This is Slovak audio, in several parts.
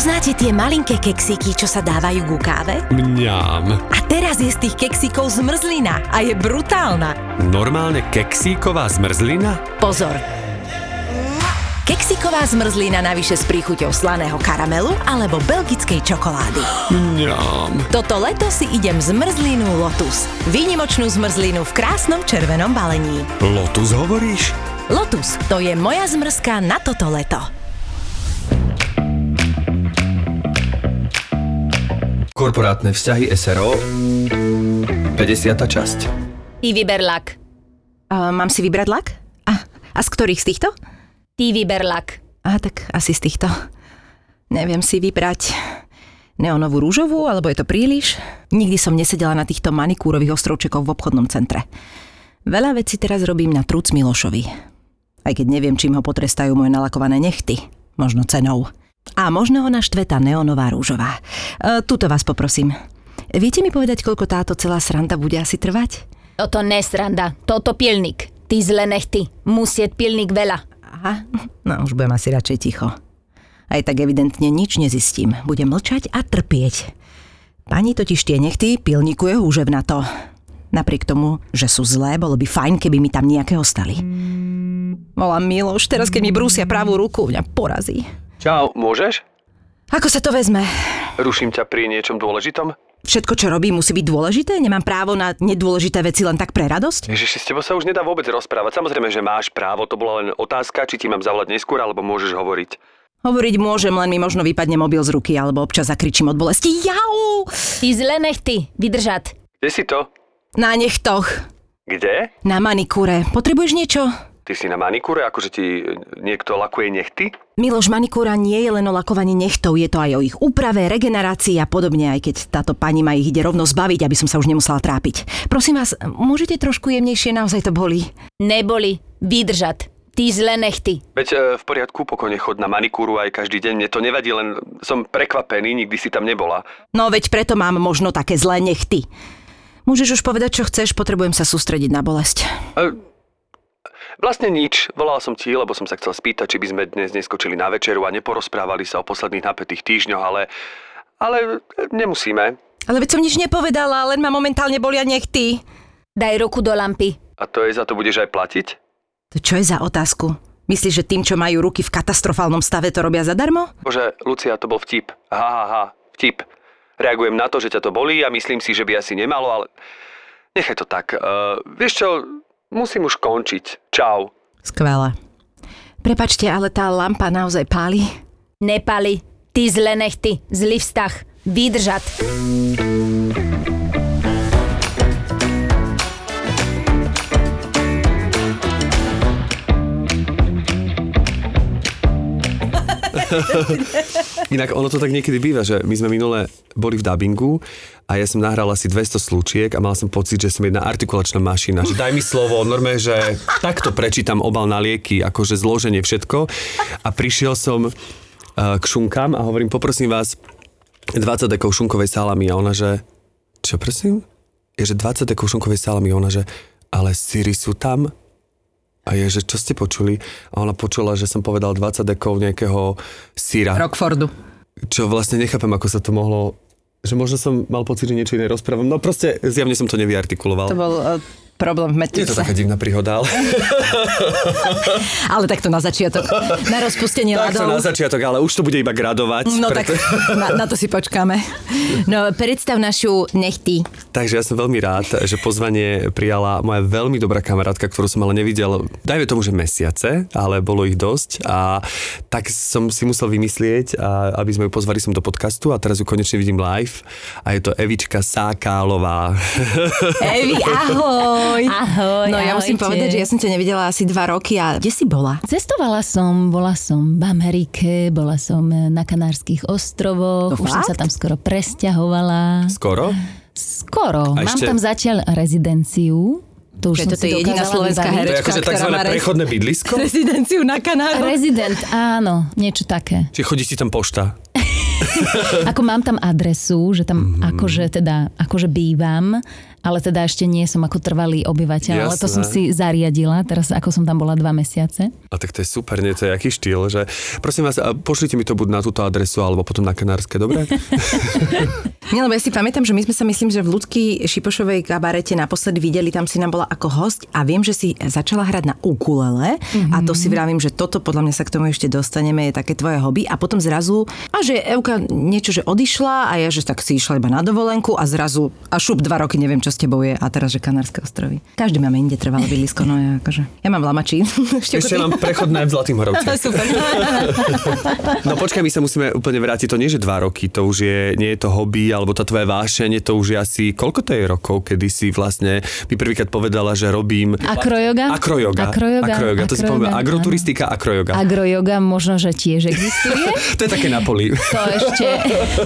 Poznáte tie malinké keksíky, čo sa dávajú ku káve? Mňam. A teraz je z tých keksíkov zmrzlina a je brutálna. Normálne keksíková zmrzlina? Pozor. Keksíková zmrzlina navyše s príchuťou slaného karamelu alebo belgickej čokolády. Mňam. Toto leto si idem zmrzlinu Lotus. Výnimočnú zmrzlinu v krásnom červenom balení. Lotus hovoríš? Lotus, to je moja zmrzka na toto leto. Korporátne vzťahy SRO 50. časť Ty vyber lak. A mám si vybrať lak? A, a z ktorých z týchto? Ty vyber lak. A tak asi z týchto. Neviem si vybrať neonovú rúžovú, alebo je to príliš. Nikdy som nesedela na týchto manikúrových ostrovčekoch v obchodnom centre. Veľa vecí teraz robím na trúc Milošovi. Aj keď neviem, čím ho potrestajú moje nalakované nechty. Možno cenou. A možno ho naštve tá neonová rúžová. E, tuto vás poprosím. Viete mi povedať, koľko táto celá sranda bude asi trvať? Toto nesranda, toto pilník. Ty zle nechty, musieť pilník veľa. Aha, no už budem asi radšej ticho. Aj tak evidentne nič nezistím. Budem mlčať a trpieť. Pani totiž tie nechty pilníkuje húžev na to. Napriek tomu, že sú zlé, bolo by fajn, keby mi tam nejaké ostali. Volám Miloš, teraz keď mi brúsia pravú ruku, mňa porazí. Čau, môžeš? Ako sa to vezme? Ruším ťa pri niečom dôležitom? Všetko, čo robím, musí byť dôležité? Nemám právo na nedôležité veci len tak pre radosť? Ježiši, s tebou sa už nedá vôbec rozprávať. Samozrejme, že máš právo, to bola len otázka, či ti mám zavolať neskôr, alebo môžeš hovoriť. Hovoriť môžem, len mi možno vypadne mobil z ruky, alebo občas zakričím od bolesti. Jau! Ty zle nechty, vydržať. Kde si to? Na nechtoch. Kde? Na manikúre. Potrebuješ niečo? Ty si na manikúre, akože ti niekto lakuje nechty? Miloš, manikúra nie je len o lakovaní nechtov, je to aj o ich úprave, regenerácii a podobne, aj keď táto pani ma ich ide rovno zbaviť, aby som sa už nemusela trápiť. Prosím vás, môžete trošku jemnejšie, naozaj to boli. Neboli, vydržať. Ty zle nechty. Veď e, v poriadku, pokojne chod na manikúru aj každý deň. Mne to nevadí, len som prekvapený, nikdy si tam nebola. No veď preto mám možno také zlé nechty. Môžeš už povedať, čo chceš, potrebujem sa sústrediť na bolesť. E, vlastne nič. Volal som ti, lebo som sa chcel spýtať, či by sme dnes neskočili na večeru a neporozprávali sa o posledných napätých týždňoch, ale... Ale nemusíme. Ale veď som nič nepovedala, len ma momentálne bolia nechty. Daj ruku do lampy. A to je za to budeš aj platiť? To čo je za otázku? Myslíš, že tým, čo majú ruky v katastrofálnom stave, to robia zadarmo? Bože, Lucia, to bol vtip. Ha, ha, ha, vtip. Reagujem na to, že ťa to bolí a myslím si, že by asi nemalo, ale nechaj to tak. Uh, vieš čo, musím už končiť. Čau. Skvelé. Prepačte, ale tá lampa naozaj páli? Nepali. Ty zle nechty, zlý vztah. Vydržať. Inak ono to tak niekedy býva, že my sme minule boli v dubbingu a ja som nahral asi 200 slúčiek a mal som pocit, že som jedna artikulačná mašina. Že daj mi slovo, normálne, že takto prečítam obal na lieky, akože zloženie všetko. A prišiel som uh, k šunkám a hovorím, poprosím vás, 20 dekov šunkovej salami a ona, že čo prosím? Je, že 20 dekov šunkovej salami a ona, že ale syry sú tam? A je, že čo ste počuli? A ona počula, že som povedal 20 dekov nejakého syra. Rockfordu. Čo vlastne nechápem, ako sa to mohlo... Že možno som mal pocit, že niečo iné rozprávam. No proste zjavne som to nevyartikuloval. To bol uh, problém v Je to Matrixe. taká divná príhoda, ale... Ale takto na začiatok. Na rozpustenie tak to na ľadov. začiatok, ale už to bude iba gradovať. No tak na, na to si počkáme. No, predstav našu nechty. Takže ja som veľmi rád, že pozvanie prijala moja veľmi dobrá kamarátka, ktorú som ale nevidel, dajme tomu, že mesiace, ale bolo ich dosť a tak som si musel vymyslieť, a, aby sme ju pozvali som do podcastu a teraz ju konečne vidím live a je to Evička Sákálová. Evi, ahoj. Ahoj, No ja musím ahojte. povedať, že ja som ťa nevidela asi dva roky a kde si bola? Cestovala som, bola som v Amerike, bola som na Kanárskych ostrovoch, No už som sa fakt? tam skoro presťahovala. Skoro? Skoro. A Mám ešte- tam zatiaľ rezidenciu. To už toto si je jediná slovenská vybaviť. To je herečka, akože tzv. prechodné bydlisko? Rezidenciu na Kanáru. Rezident, áno, niečo také. Čiže chodí ti tam pošta. ako mám tam adresu, že tam Mhm. akože teda, akože bývam, ale teda ešte nie som ako trvalý obyvateľ, ale to Jasné. som si zariadila, teraz ako som tam bola dva mesiace. A tak to je super, nie? To je aký štýl, že prosím vás, pošlite mi to buď na túto adresu, alebo potom na Kanárske, dobre? Nie, lebo ja si pamätám, že my sme sa myslím, že v ľudský Šipošovej kabarete naposledy videli, tam si nám bola ako host a viem, že si začala hrať na ukulele mm-hmm. a to si vravím, že toto podľa mňa sa k tomu ešte dostaneme, je také tvoje hobby a potom zrazu, a že Euka niečo, že odišla a ja, že tak si išla iba na dovolenku a zrazu, a šup dva roky, neviem, čo s tebou je a teraz, že Kanárske ostrovy. Každý máme inde trvalé bydlisko, no ja akože, ja mám lamačí. Ešte mám prechodné v Zlatým Horovciach. Super. No počkaj, my sa musíme úplne vrátiť, to nie že dva roky, to už je, nie je to hobby, alebo tá tvoja vášeň, to už je asi, koľko to je rokov, kedy si vlastne mi prvýkrát povedala, že robím... Akroyoga? Akroyoga. Akroyoga, Akroyoga. To si poviem, agroturistika, akroyoga. Agroyoga možno, že tiež existuje. To je také na poli. To ešte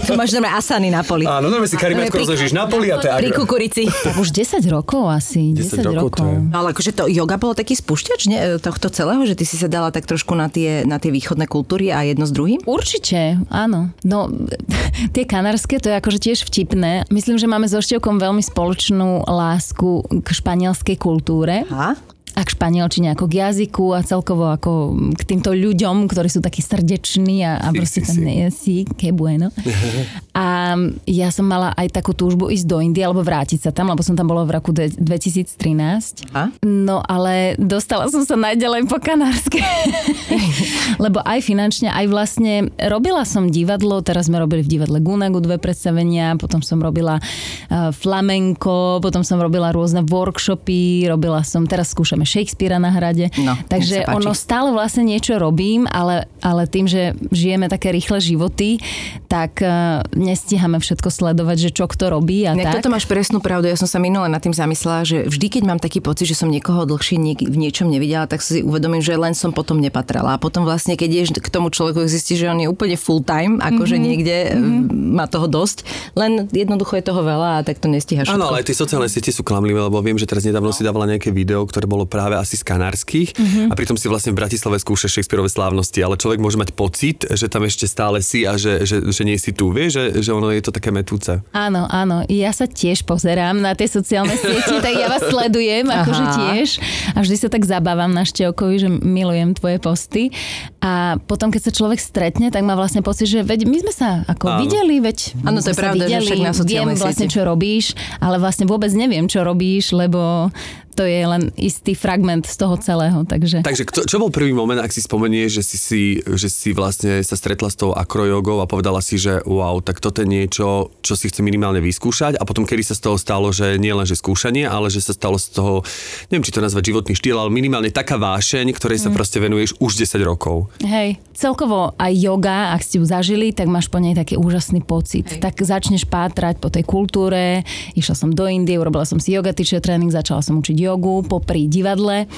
tu máš normálne asany na poli. Áno, normálne si karimatko Pri- rozležíš na poli a to je Pri kukurici. tak už 10 rokov asi. 10 10, rokov to je. Ale akože to yoga bolo taký spúšťač nie, tohto celého, že ty si sa dala tak trošku na tie, na tie východné kultúry a jedno s druhým? Určite, áno. No, tie kanárske, to je akože tiež vtipné. Myslím, že máme so Števkom veľmi spoločnú lásku k španielskej kultúre. A? A k španielčine ako k jazyku a celkovo ako k týmto ľuďom, ktorí sú takí srdeční a, a Sí, proste sí, tam nie si, que bueno. A ja som mala aj takú túžbu ísť do Indie alebo vrátiť sa tam, lebo som tam bola v roku de- 2013. A? No ale dostala som sa najďalej po kanárske. Lebo aj finančne, aj vlastne robila som divadlo, teraz sme robili v divadle Gunagu dve predstavenia, potom som robila uh, flamenko, potom som robila rôzne workshopy, robila som, teraz skúšame Shakespearea na hrade. No, Takže ono stále vlastne niečo robím, ale, ale tým, že žijeme také rýchle životy, tak uh, nestíhame všetko sledovať, že čo kto robí a Ne, tak. toto máš presnú pravdu. Ja som sa minule nad tým zamyslela, že vždy, keď mám taký pocit, že som niekoho dlhšie niek- v niečom nevidela, tak si uvedomím, že len som potom nepatrala. A potom vlastne, keď ješ k tomu človeku, zistí, že on je úplne full time, akože mm-hmm. niekde mm-hmm. má toho dosť. Len jednoducho je toho veľa a tak to nestíhaš. Áno, ale aj tie sociálne siete sú klamlivé, lebo viem, že teraz nedávno si dávala nejaké video, ktoré bolo práve asi z kanárskych Mhm. a pritom si vlastne v Bratislave skúšaš Shakespeareové slávnosti, ale človek môže mať pocit, že tam ešte stále si a že, že, že nie si tu, vieš, že, že ono je to také metúce. Áno, áno. Ja sa tiež pozerám na tie sociálne siete, tak ja vás sledujem, akože tiež. A vždy sa tak zabávam na Števkovi, že milujem tvoje posty. A potom, keď sa človek stretne, tak má vlastne pocit, že veď my sme sa ako Áno. videli, veď Áno, to je pravda, že videli, však na viem vlastne, čo robíš, ale vlastne vôbec neviem, čo robíš, lebo to je len istý fragment z toho celého, takže... Takže kto, čo bol prvý moment, ak si spomenieš, že si, si, že si vlastne sa stretla s tou akrojogou a povedala si, že wow, tak toto je niečo, čo si chce minimálne vyskúšať a potom kedy sa z toho stalo, že nie len že skúšanie, ale že sa stalo z toho, neviem, či to nazvať životný štýl, ale minimálne taká vášeň, ktorej sa proste venuješ už 10 rokov. Hej, celkovo aj yoga, ak ste ju zažili, tak máš po nej taký úžasný pocit. Hej. Tak začneš pátrať po tej kultúre. Išla som do Indie, urobila som si yoga teacher tréning, začala som učiť jogu popri divadle.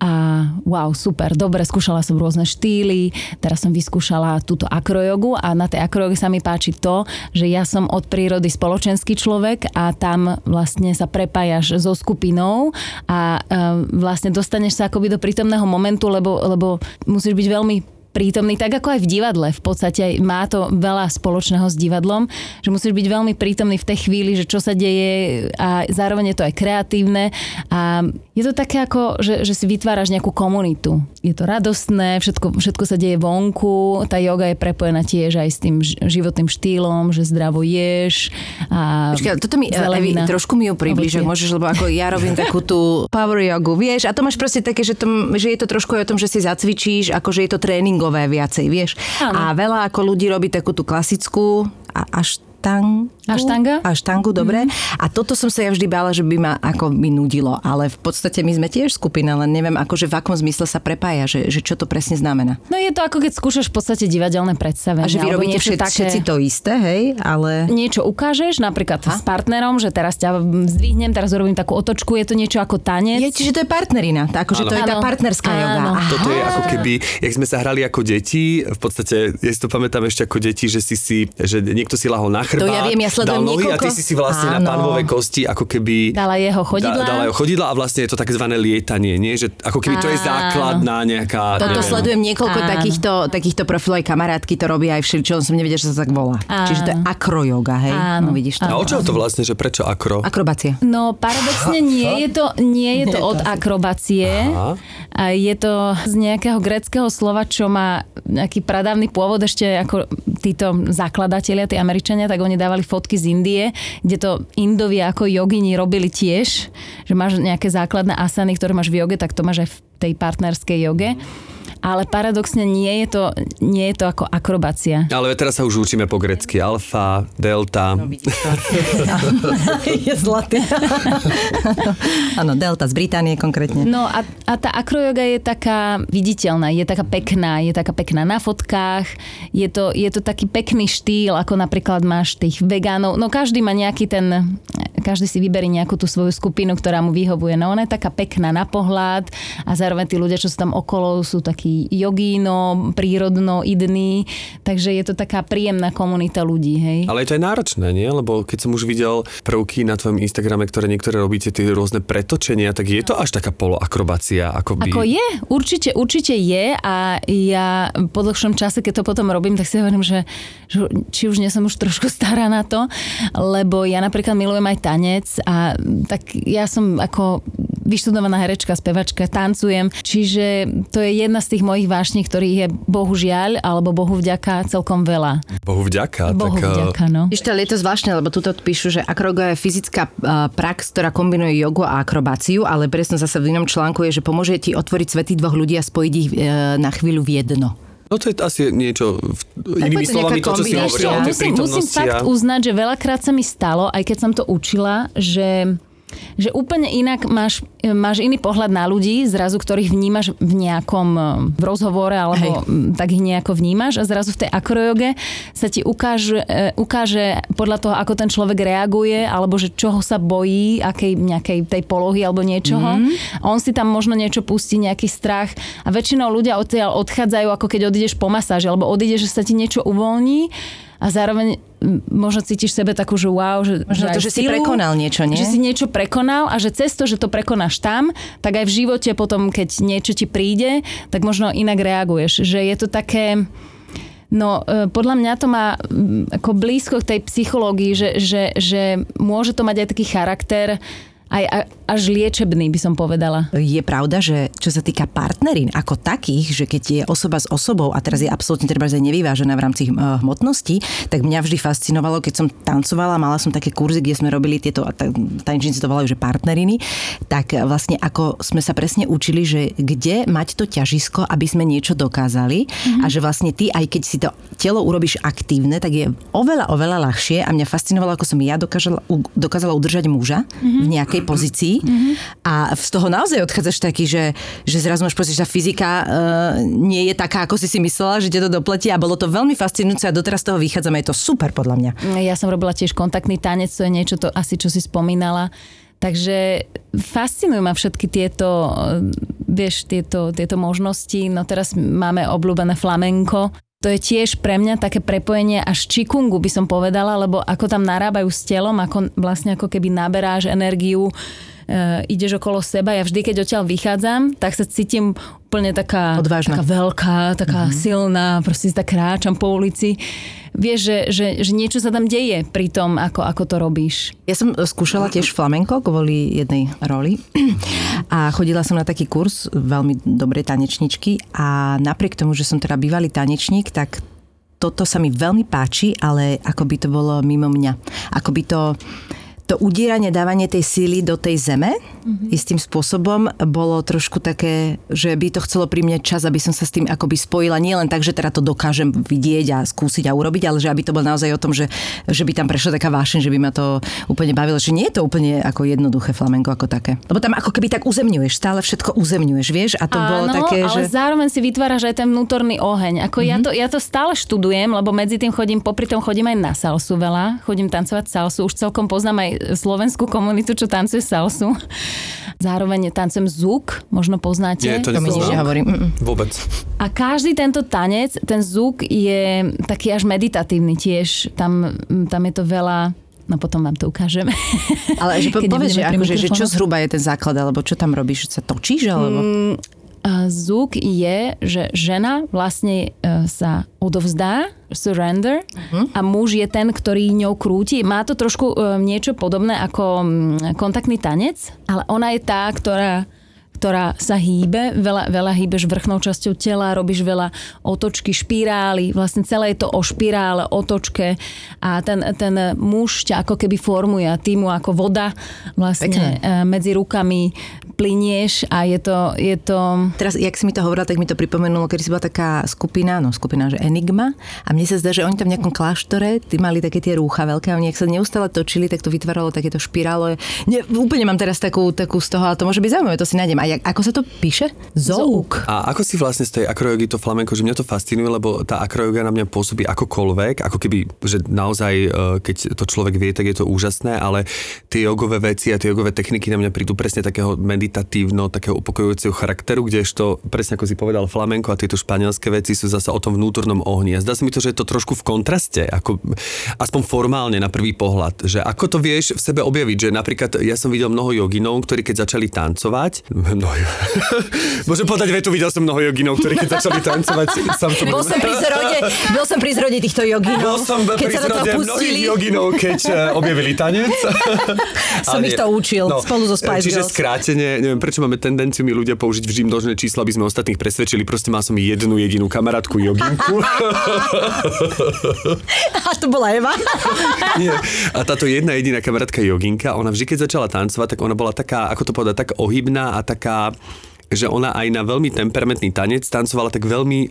A wow, super, dobre, skúšala som rôzne štýly, teraz som vyskúšala túto akrojogu a na tej akrojoge sa mi páči to, že ja som od prírody spoločenský človek a tam vlastne sa prepájaš so skupinou a um, vlastne dostaneš sa akoby do prítomného momentu, lebo, lebo musíš byť veľmi prítomný, tak ako aj v divadle. V podstate má to veľa spoločného s divadlom, že musíš byť veľmi prítomný v tej chvíli, že čo sa deje a zároveň je to aj kreatívne a je to také ako, že, že si vytváraš nejakú komunitu. Je to radostné, všetko, všetko sa deje vonku, tá joga je prepojená tiež aj s tým životným štýlom, že zdravo ješ a Počkaj, ale toto mi, Evi, zelenina. trošku mi ju približ, môžeš, lebo ako ja robím takú tú power jogu, vieš, a to máš proste také, že, to, že je to trošku aj o tom, že si zacvičíš, ako že je to tréningové viacej, vieš. Áno. A veľa ako ľudí robí takú tú klasickú a až Aštangu. Aštanga? Aštangu, dobre. A toto som sa ja vždy bála, že by ma ako by nudilo, ale v podstate my sme tiež skupina, len neviem, akože v akom zmysle sa prepája, že, že čo to presne znamená. No je to ako keď skúšaš v podstate divadelné predstavenie. A že vy robíte všetci, také- všetci to isté, hej, ale... niečo ukážeš, napríklad s partnerom, že teraz ťa zdvihnem, teraz urobím takú otočku, je to niečo ako tanec. Je, čiže to je partnerina, tá, akože to je tá partnerská joga. Toto je ako keby, jak sme sa hrali ako deti, v podstate, ja si to pamätám ešte ako deti, že si si, že niekto si lahol na chrbát, To ja viem, ja sledujem dal nohy niekoľko- a ty si si vlastne na Áno. panovej kosti ako keby... Dala jeho chodidlá. Da, dala jeho chodidla a vlastne je to takzvané lietanie, nie? Že ako keby to je základná nejaká... Toto neviem. sledujem niekoľko Áno. takýchto, takýchto profilov, aj kamarátky to robia aj všeličo, len som nevedela, že sa tak volá. Áno. Čiže to je akroyoga, hej? Áno. No vidíš to. A o čom to vlastne, že prečo akro? Akrobácia. No paradoxne nie je to, nie je to od akrobácie. Aha. A je to z nejakého greckého slova, čo má nejaký pradávny pôvod ešte ako títo zakladatelia, tí Američania, tak oni dávali fotky z Indie, kde to Indovia ako jogini robili tiež, že máš nejaké základné asany, ktoré máš v joge, tak to máš aj v tej partnerskej joge. Ale paradoxne nie je to, nie je to ako akrobácia. Ale teraz sa už učíme po grecky. Alfa, delta. je zlatý. Áno, Delta z Británie konkrétne. No a, a tá akrojoga je taká viditeľná, je taká pekná, je taká pekná na fotkách, je to, je to taký pekný štýl, ako napríklad máš tých vegánov, no každý má nejaký ten, každý si vyberí nejakú tú svoju skupinu, ktorá mu vyhovuje, no ona je taká pekná na pohľad a zároveň tí ľudia, čo sú tam okolo, sú takí jogíno, prírodno, idní, takže je to taká príjemná komunita ľudí, hej. Ale je to aj náročné, nie? Lebo keď som už videl prvky na tvojom Instagrame, ktoré niektoré robíte, tie rôzne pretočenia, tak je to až taká poloakrobácia. Akoby... Ako je, určite, určite je a ja po dlhšom čase, keď to potom robím, tak si hovorím, že, že či už nie som už trošku stará na to, lebo ja napríklad milujem aj tanec a tak ja som ako vyštudovaná herečka, spevačka, tancujem, čiže to je jedna z tých mojich vášní, ktorých je bohužiaľ, alebo bohu vďaka celkom veľa. Bohu vďaka. Bohu tak, eh, vďaka, no. Ešte, ale je to zvláštne, lebo tuto píšu, že akroyoga je fyzická uh, prax, ktorá kombinuje jogu a akrobáciu, ale presne zase v inom článku je, že pomôže ti otvoriť svety dvoch ľudí a spojiť ich uh, na chvíľu v jedno. No to je asi niečo, v, inými to slovami, to, čo si hovorila musím, musím fakt uznať, že veľakrát sa mi stalo, aj keď som to učila, že že úplne inak máš, máš iný pohľad na ľudí, zrazu ktorých vnímaš v nejakom eh, v rozhovore, alebo Hej. tak ich nejako vnímaš a zrazu v tej akrojoge sa ti ukáže, eh, ukáže podľa toho, ako ten človek reaguje, alebo že čoho sa bojí, akej nejakej tej polohy alebo niečoho. Mm. On si tam možno niečo pustí, nejaký strach a väčšinou ľudia odtiaľ odchádzajú, ako keď odídeš po masáži, alebo odídeš, že sa ti niečo uvoľní a zároveň možno cítiš sebe takú, že wow, že, Možno to, aj že si silu, prekonal niečo, nie? Že si niečo prekonal a že cez to, že to prekonáš tam, tak aj v živote potom, keď niečo ti príde, tak možno inak reaguješ. Že je to také... No, e, podľa mňa to má ako blízko k tej psychológii, že, že, že môže to mať aj taký charakter aj až liečebný, by som povedala. Je pravda, že čo sa týka partnerín ako takých, že keď je osoba s osobou a teraz je absolútne treba aj nevyvážená v rámci uh, hmotnosti, tak mňa vždy fascinovalo, keď som tancovala, mala som také kurzy, kde sme robili tieto, tanečníci to volajú, že partneriny, tak uh, vlastne ako sme sa presne učili, že kde mať to ťažisko, aby sme niečo dokázali mm-hmm. a že vlastne ty, aj keď si to telo urobíš aktívne, tak je oveľa, oveľa ľahšie a mňa fascinovalo, ako som ja dokážala, dokázala udržať muža mm-hmm. v nejakej pozícii mm-hmm. a z toho naozaj odchádzaš taký, že, že zrazu máš pocit, že tá fyzika uh, nie je taká, ako si si myslela, že ťa to dopletí a bolo to veľmi fascinujúce a doteraz z toho vychádzame, je to super podľa mňa. Ja som robila tiež kontaktný tanec, to je niečo to asi, čo si spomínala. Takže fascinujú ma všetky tieto, eh, vieš, tieto, tieto možnosti. No teraz máme obľúbené flamenko. To je tiež pre mňa také prepojenie až čikungu, by som povedala, lebo ako tam narábajú s telom, ako vlastne ako keby naberáš energiu, e, ideš okolo seba. Ja vždy, keď odtiaľ vychádzam, tak sa cítim úplne taká, Odvážna. taká veľká, taká mm-hmm. silná, proste tak kráčam po ulici. Vieš, že, že, že niečo sa tam deje pri tom, ako, ako to robíš. Ja som skúšala tiež flamenko kvôli jednej roli a chodila som na taký kurz veľmi dobrej tanečničky a napriek tomu, že som teda bývalý tanečník, tak toto sa mi veľmi páči, ale ako by to bolo mimo mňa. Ako by to to udieranie, dávanie tej síly do tej zeme mm-hmm. istým spôsobom bolo trošku také, že by to chcelo pri mne čas, aby som sa s tým akoby spojila. Nie len tak, že teda to dokážem vidieť a skúsiť a urobiť, ale že aby to bolo naozaj o tom, že, že by tam prešla taká vášeň, že by ma to úplne bavilo. Že nie je to úplne ako jednoduché flamenko ako také. Lebo tam ako keby tak uzemňuješ, stále všetko uzemňuješ, vieš? A to Áno, bolo také, ale že... zároveň si vytváraš aj ten vnútorný oheň. Ako mm-hmm. ja, to, ja to stále študujem, lebo medzi tým chodím, popri tom chodím aj na salsu veľa. Chodím tancovať salsu, už celkom poznám aj slovenskú komunitu, čo tancuje salsu. Zároveň tancujem zúk, možno poznáte. Nie, to To mi nič nehovorím. Vôbec. A každý tento tanec, ten zvuk je taký až meditatívny tiež. Tam, tam je to veľa... No potom vám to ukážem. Ale že po, povedz, že, akože, že čo zhruba je ten základ, alebo čo tam robíš? Sa točíš, alebo... Mm, Zvuk je, že žena vlastne e, sa odovzdá, surrender, Mhm. a muž je ten, ktorý ňou krúti. Má to trošku e, niečo podobné ako mm, kontaktný tanec, ale ona je tá, ktorá ktorá sa hýbe, veľa, veľa hýbeš vrchnou časťou tela, robíš veľa otočky, špirály, vlastne celé je to o špirále, otočke a ten, ten muž ťa ako keby formuje a ty mu ako voda vlastne Pekné. e, medzi rukami plinieš a je to, je to Teraz, jak si mi to hovorila, tak mi to pripomenulo, keď si bola taká skupina, no skupina, že Enigma a mne sa zdá, že oni tam v nejakom kláštore, ty mali také tie rúcha veľké a oni ak sa neustále točili, tak to vytváralo takéto špirálo. Ne, úplne mám teraz takú, takú z toho, ale to môže byť zaujímavé, to si nájdem. A jak, ako sa to píše? Zouk. A ako si vlastne z tej akrojogy to flamenko, že mňa to fascinuje, lebo tá akrojoga na mňa pôsobí akokoľvek, ako keby, že naozaj, e, keď to človek vie, tak je to úžasné, ale tie jogové veci a tie jogové techniky na mňa prídu presne takého meditatívno, takého upokojujúceho charakteru, kdežto, presne ako si povedal, flamenko a tieto španielské veci sú zase o tom vnútornom ohni. A zdá sa mi to, že je to trošku v kontraste, ako, aspoň formálne na prvý pohľad, že ako to vieš v sebe objaviť, že napríklad ja som videl mnoho joginov, ktorí keď začali tancovať, mnoho, môžem povedať vetu, videl som mnoho joginov, ktorí keď začali tancovať, sam to Bol som pri zrode, bol som pri zrode týchto joginov. bol som keď pri zrode mnohých joginov, keď eh, objavili tanec. Som ich. No, to učil, spolu so Spice Čiže Girls. skrátene, neviem, prečo máme tendenciu my ľudia použiť vždy množné čísla, aby sme ostatných presvedčili. Proste mal som jednu jedinú kamarátku joginku. A to bola Eva. Nie. A táto jedna jediná kamarátka joginka, ona vždy, keď začala tancovať, tak ona bola taká, ako to povedať, tak ohybná a taká, že ona aj na veľmi temperamentný tanec tancovala tak veľmi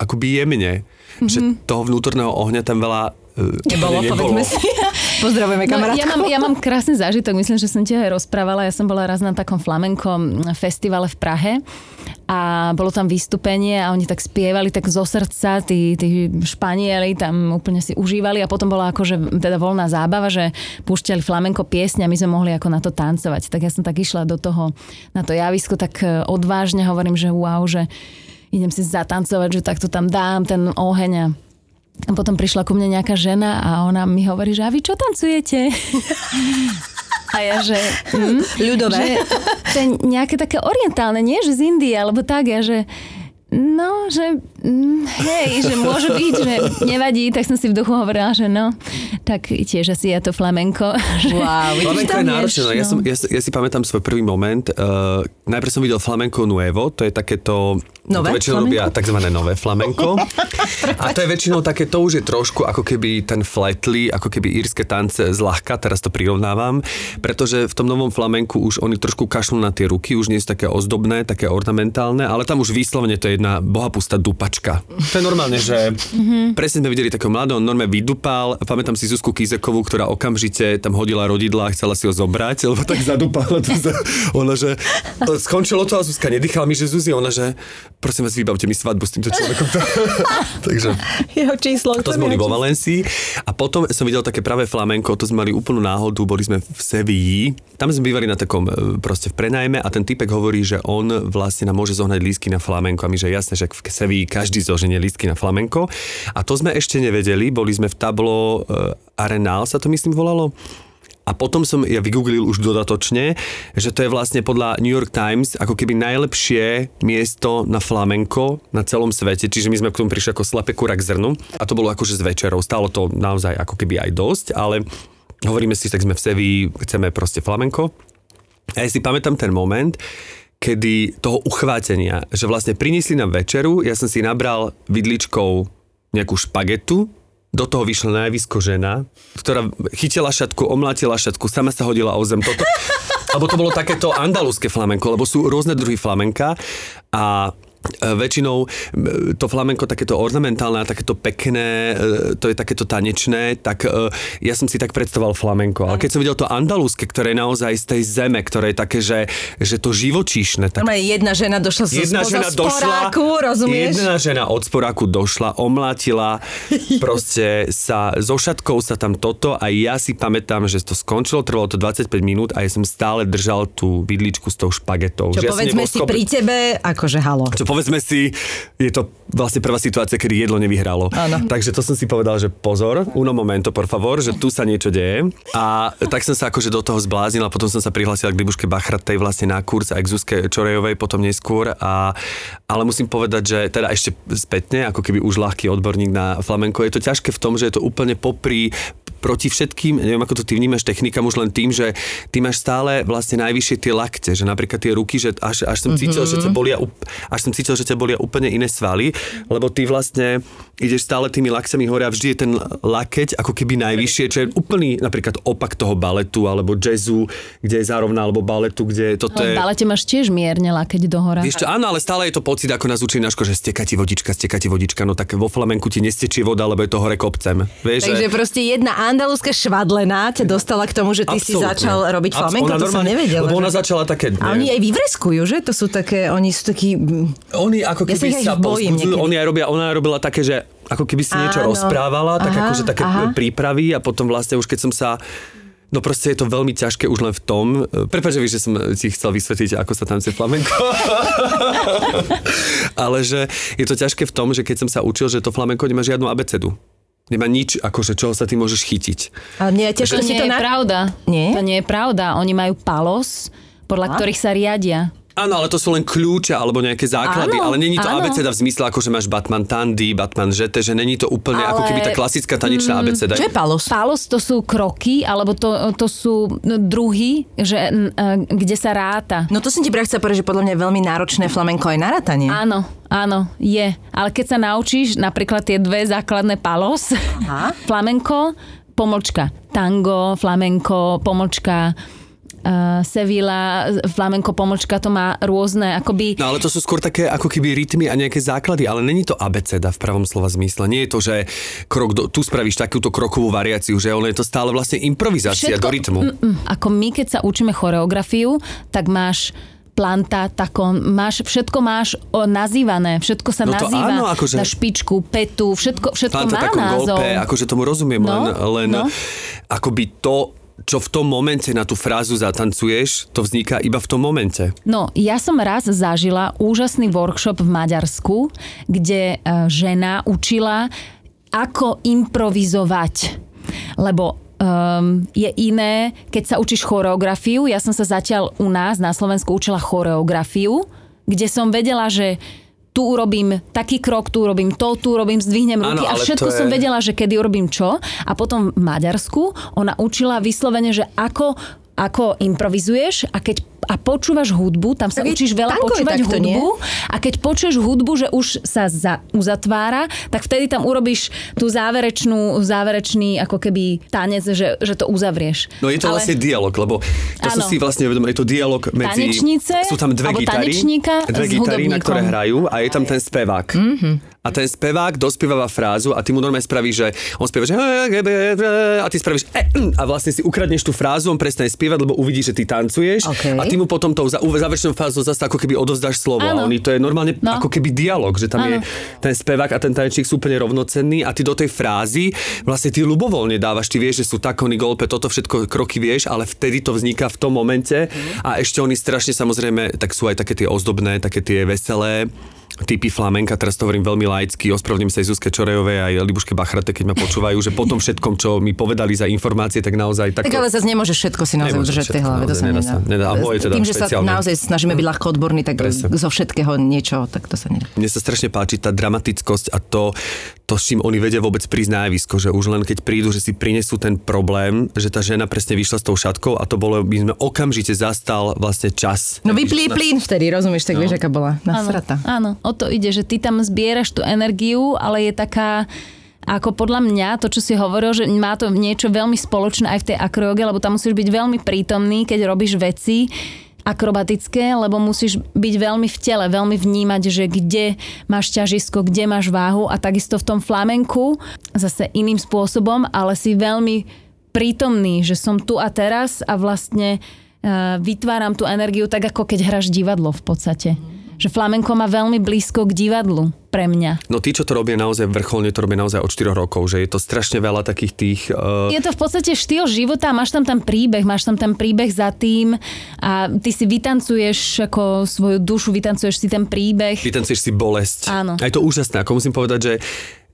akoby jemne. Mm-hmm. Že toho vnútorného ohňa tam veľa e, Nebolo, povedzme si. Pozdravujeme No, kamarátku. ja, mám, ja mám krásny zážitok, myslím, že som ti aj rozprávala. Ja som bola raz na takom flamenkom festivale v Prahe a bolo tam vystúpenie a oni tak spievali tak zo srdca, tí, tí Španieli tam úplne si užívali a potom bola akože teda voľná zábava, že púšťali flamenko piesne a my sme mohli ako na to tancovať. Tak ja som tak išla do toho, na to javisko, tak e, odvážne hovorím, že wow, že idem si zatancovať, že takto tam dám ten oheň a potom prišla ku mne nejaká žena a ona mi hovorí, že a vy čo tancujete? A ja, že... Hm, Ľudové. Že to je nejaké také orientálne, nie? Že z Indie, alebo tak. Ja, že... No, že mm, hej, že môže byť, že nevadí, tak som si v duchu hovorila, že no, tak tiež asi je to flamenko. Wow, vidíš Flamenko je náročné, no. ja, no. som, ja, si- ja si pamätám svoj prvý moment. Uh, najprv som videl flamenko nuevo, to je takéto... Nové to väčšinou robia tzv. nové flamenko. A to je väčšinou také, to už je trošku ako keby ten flatly, ako keby írske tance zľahka, teraz to prirovnávam, pretože v tom novom flamenku už oni trošku kašľú na tie ruky, už nie sú také ozdobné, také ornamentálne, ale tam už výslovne to je jedna bohapustá dupačka. To je normálne, že presne sme videli takého mladého, on normálne vydupal, pamätám si Zuzku Kizekovú, ktorá okamžite tam hodila rodidla a chcela si ho zobrať, lebo tak zadupala to za, ona, že skončilo to a Zuzka nedýchala mi, že Zuzi, ona, že prosím vás, vybavte mi svadbu s týmto človekom. Takže Jeho číslo. to sme boli vo Valencii a potom som videl také pravé flamenko, to sme mali úplnú náhodu, boli sme v Sevilli, tam sme bývali na takom e, proste v prenajme a ten typek hovorí, že on vlastne nám môže zohnať lístky na flamenko a my, že jasne, že v Sevilli každý zoženie lístky na flamenko a to sme ešte nevedeli, boli sme v tablo e, Arenal sa to myslím volalo a potom som ja vygooglil už dodatočne, že to je vlastne podľa New York Times ako keby najlepšie miesto na flamenko na celom svete. Čiže my sme k tomu prišli ako slepe kura k zrnu. A to bolo akože z večerou. Stalo to naozaj ako keby aj dosť, ale hovoríme si, tak sme v Sevi, chceme proste flamenko. A ja si pamätám ten moment, kedy toho uchvátenia, že vlastne priniesli nám večeru, ja som si nabral vidličkou nejakú špagetu, do toho vyšla na javisko žena, ktorá chytila šatku, omlátila šatku, sama sa hodila o zem. Toto, lebo to bolo takéto andalúske flamenko, lebo sú rôzne druhy flamenka a väčšinou e, to flamenko takéto ornamentálne a takéto pekné, e, to je takéto tanečné, tak ja som si tak predstavoval flamenko. Ale keď som videl to andalúske, ktoré je naozaj z tej zeme, ktoré je také, že, že to živočíšne. Tak... Jedna žena došla z jedna žena došla, rozumieš? Jedna žena od sporáku došla, omlátila, proste sa, so šatkou sa tam toto a ja si pamätám, že to skončilo, trvalo to 25 minút a ja som stále držal tú vidličku s tou špagetou. Čo že povedzme ja si schopný... pri tebe, akože halo. Čo povedzme si, je to vlastne prvá situácia, kedy jedlo nevyhralo. Áno. Takže to som si povedal, že pozor, uno momento, por favor, že tu sa niečo deje. A tak som sa akože do toho zbláznil a potom som sa prihlásil k Libuške Bachratej vlastne na kurz a k Zuzke Čorejovej potom neskôr. A, ale musím povedať, že teda ešte spätne, ako keby už ľahký odborník na flamenko, je to ťažké v tom, že je to úplne popri proti všetkým, neviem ako to ty vnímaš technikám, už len tým, že ty máš stále vlastne najvyššie tie lakte, že napríklad tie ruky, že až, až som cítil, mm-hmm. že ťa mhm. bolia, až som cítil, že ťa bolia úplne iné svaly, lebo ty vlastne ideš stále tými lakťami hore a vždy je ten lakeť ako keby najvyššie, čo je úplný napríklad opak toho baletu alebo jazzu, kde je zárovna, alebo baletu, kde toto je... V balete máš tiež mierne lakeť dohora. Vieš čo, áno, ale stále je to pocit, ako nás učí naško, že steka ti vodička, steka ti vodička, no tak vo flamenku ti nestečie voda, lebo je to hore kopcem. Vieš, Takže že... proste jedna andalúska švadlená ťa dostala k tomu, že ty Absolutne. si začal robiť flamenko, to som nevedela. Lebo ona začala také... A oni aj vyvreskujú, že? To sú také, oni sú takí... Oni ako keby ja sa, sa oni aj robia, ona aj robila také, že ako keby si niečo Áno. rozprávala, tak aha, akože také aha. prípravy a potom vlastne už keď som sa No proste je to veľmi ťažké už len v tom, prepáč, že som ti chcel vysvetliť, ako sa tancuje flamenko. Ale že je to ťažké v tom, že keď som sa učil, že to flamenko nemá žiadnu abecedu nemá nič, akože čoho sa ty môžeš chytiť. Ale nie, tiež to nie je na... pravda. Nie? To nie je pravda. Oni majú palos, podľa A? ktorých sa riadia. Áno, ale to sú len kľúče alebo nejaké základy, áno, ale není to áno. abeceda v zmysle, ako že máš Batman Tandy, Batman Žete, že není to úplne ale... ako keby tá klasická tanečná mm, abeceda. Čo je palos? Palos to sú kroky, alebo to, to sú no, druhy, že, kde sa ráta. No to som ti práve chcela povedať, že podľa mňa je veľmi náročné flamenko aj na rátanie. Áno, áno, je. Ale keď sa naučíš napríklad tie dve základné palos, Aha. flamenko, pomočka tango, flamenko, pomočka uh, Sevilla, flamenko pomočka, to má rôzne akoby... No ale to sú skôr také ako keby rytmy a nejaké základy, ale není to abeceda v pravom slova zmysle. Nie je to, že krok do, tu spravíš takúto krokovú variáciu, že ono je to stále vlastne improvizácia Všetko, do rytmu. Mm, mm, ako my, keď sa učíme choreografiu, tak máš planta, tako, máš, všetko máš o, nazývané, všetko sa no nazýva áno, akože... na špičku, petu, všetko, všetko planta, má názov. Golpe, akože tomu rozumiem, no, len, len no. akoby to čo v tom momente na tú frázu zatancuješ, to vzniká iba v tom momente. No, ja som raz zažila úžasný workshop v Maďarsku, kde e, žena učila, ako improvizovať. Lebo um, je iné, keď sa učíš choreografiu. Ja som sa zatiaľ u nás na Slovensku učila choreografiu, kde som vedela, že tu urobím taký krok, tu urobím to, tu urobím, zdvihnem ruky ano, a všetko je... som vedela, že kedy urobím čo. A potom v Maďarsku ona učila vyslovene, že ako ako improvizuješ a keď a počúvaš hudbu, tam sa tak učíš veľa počúvať takto, hudbu nie? a keď počuješ hudbu, že už sa za, uzatvára, tak vtedy tam urobíš tú záverečnú, záverečný ako keby tanec, že, že to uzavrieš. No je to Ale... vlastne dialog, lebo to ano. som si vlastne uvedomil, je to dialog medzi... Tanečnice, sú tam dve gitary, dve gitary, na ktoré hrajú a je tam ten spevák. Mm-hmm a ten spevák dospievava frázu a ty mu normálne spravíš, že on spieva, že a ty spravíš e, a vlastne si ukradneš tú frázu, on prestane spievať, lebo uvidí, že ty tancuješ okay. a ty mu potom tou záverečnou fázou zase ako keby odovzdáš slovo ano. a oni to je normálne no. ako keby dialog, že tam ano. je ten spevák a ten tanečník sú úplne rovnocenní a ty do tej frázy vlastne ty ľubovoľne dávaš, ty vieš, že sú takony, golpe, toto všetko kroky vieš, ale vtedy to vzniká v tom momente mm. a ešte oni strašne samozrejme, tak sú aj také tie ozdobné, také tie veselé typy flamenka, teraz to hovorím veľmi laicky, ospravedlním sa aj Zuzke Čorejovej aj Libuške Bachrate, keď ma počúvajú, že potom všetkom, čo mi povedali za informácie, tak naozaj tak. Tak ale zase nemôžeš všetko si naozaj udržať v tej hlave, to sa nedá. Nedá. A moje teda Tým, že špeciálne. sa naozaj snažíme byť ľahko odborní, tak Presne. zo všetkého niečo, tak to sa nedá. Mne sa strašne páči tá dramatickosť a to, to, s čím oni vedia vôbec prísť na javisko, že už len keď prídu, že si prinesú ten problém, že tá žena presne vyšla s tou šatkou a to bolo, by sme okamžite zastal vlastne čas. No vyplí plyn vtedy, rozumieš, tak no. vieš, aká bola nasrata. Áno, áno, o to ide, že ty tam zbieraš tú energiu, ale je taká ako podľa mňa, to, čo si hovoril, že má to niečo veľmi spoločné aj v tej akrojoge, lebo tam musíš byť veľmi prítomný, keď robíš veci, akrobatické, lebo musíš byť veľmi v tele, veľmi vnímať, že kde máš ťažisko, kde máš váhu a takisto v tom flamenku zase iným spôsobom, ale si veľmi prítomný, že som tu a teraz a vlastne uh, vytváram tú energiu tak, ako keď hráš divadlo v podstate. Že flamenko má veľmi blízko k divadlu pre mňa. No tí, čo to robia naozaj vrcholne, to robia naozaj od 4 rokov, že je to strašne veľa takých tých... Uh... Je to v podstate štýl života, máš tam ten príbeh, máš tam ten príbeh za tým a ty si vytancuješ ako svoju dušu, vytancuješ si ten príbeh. Vytancuješ si bolesť. Áno. A je to úžasné, ako musím povedať, že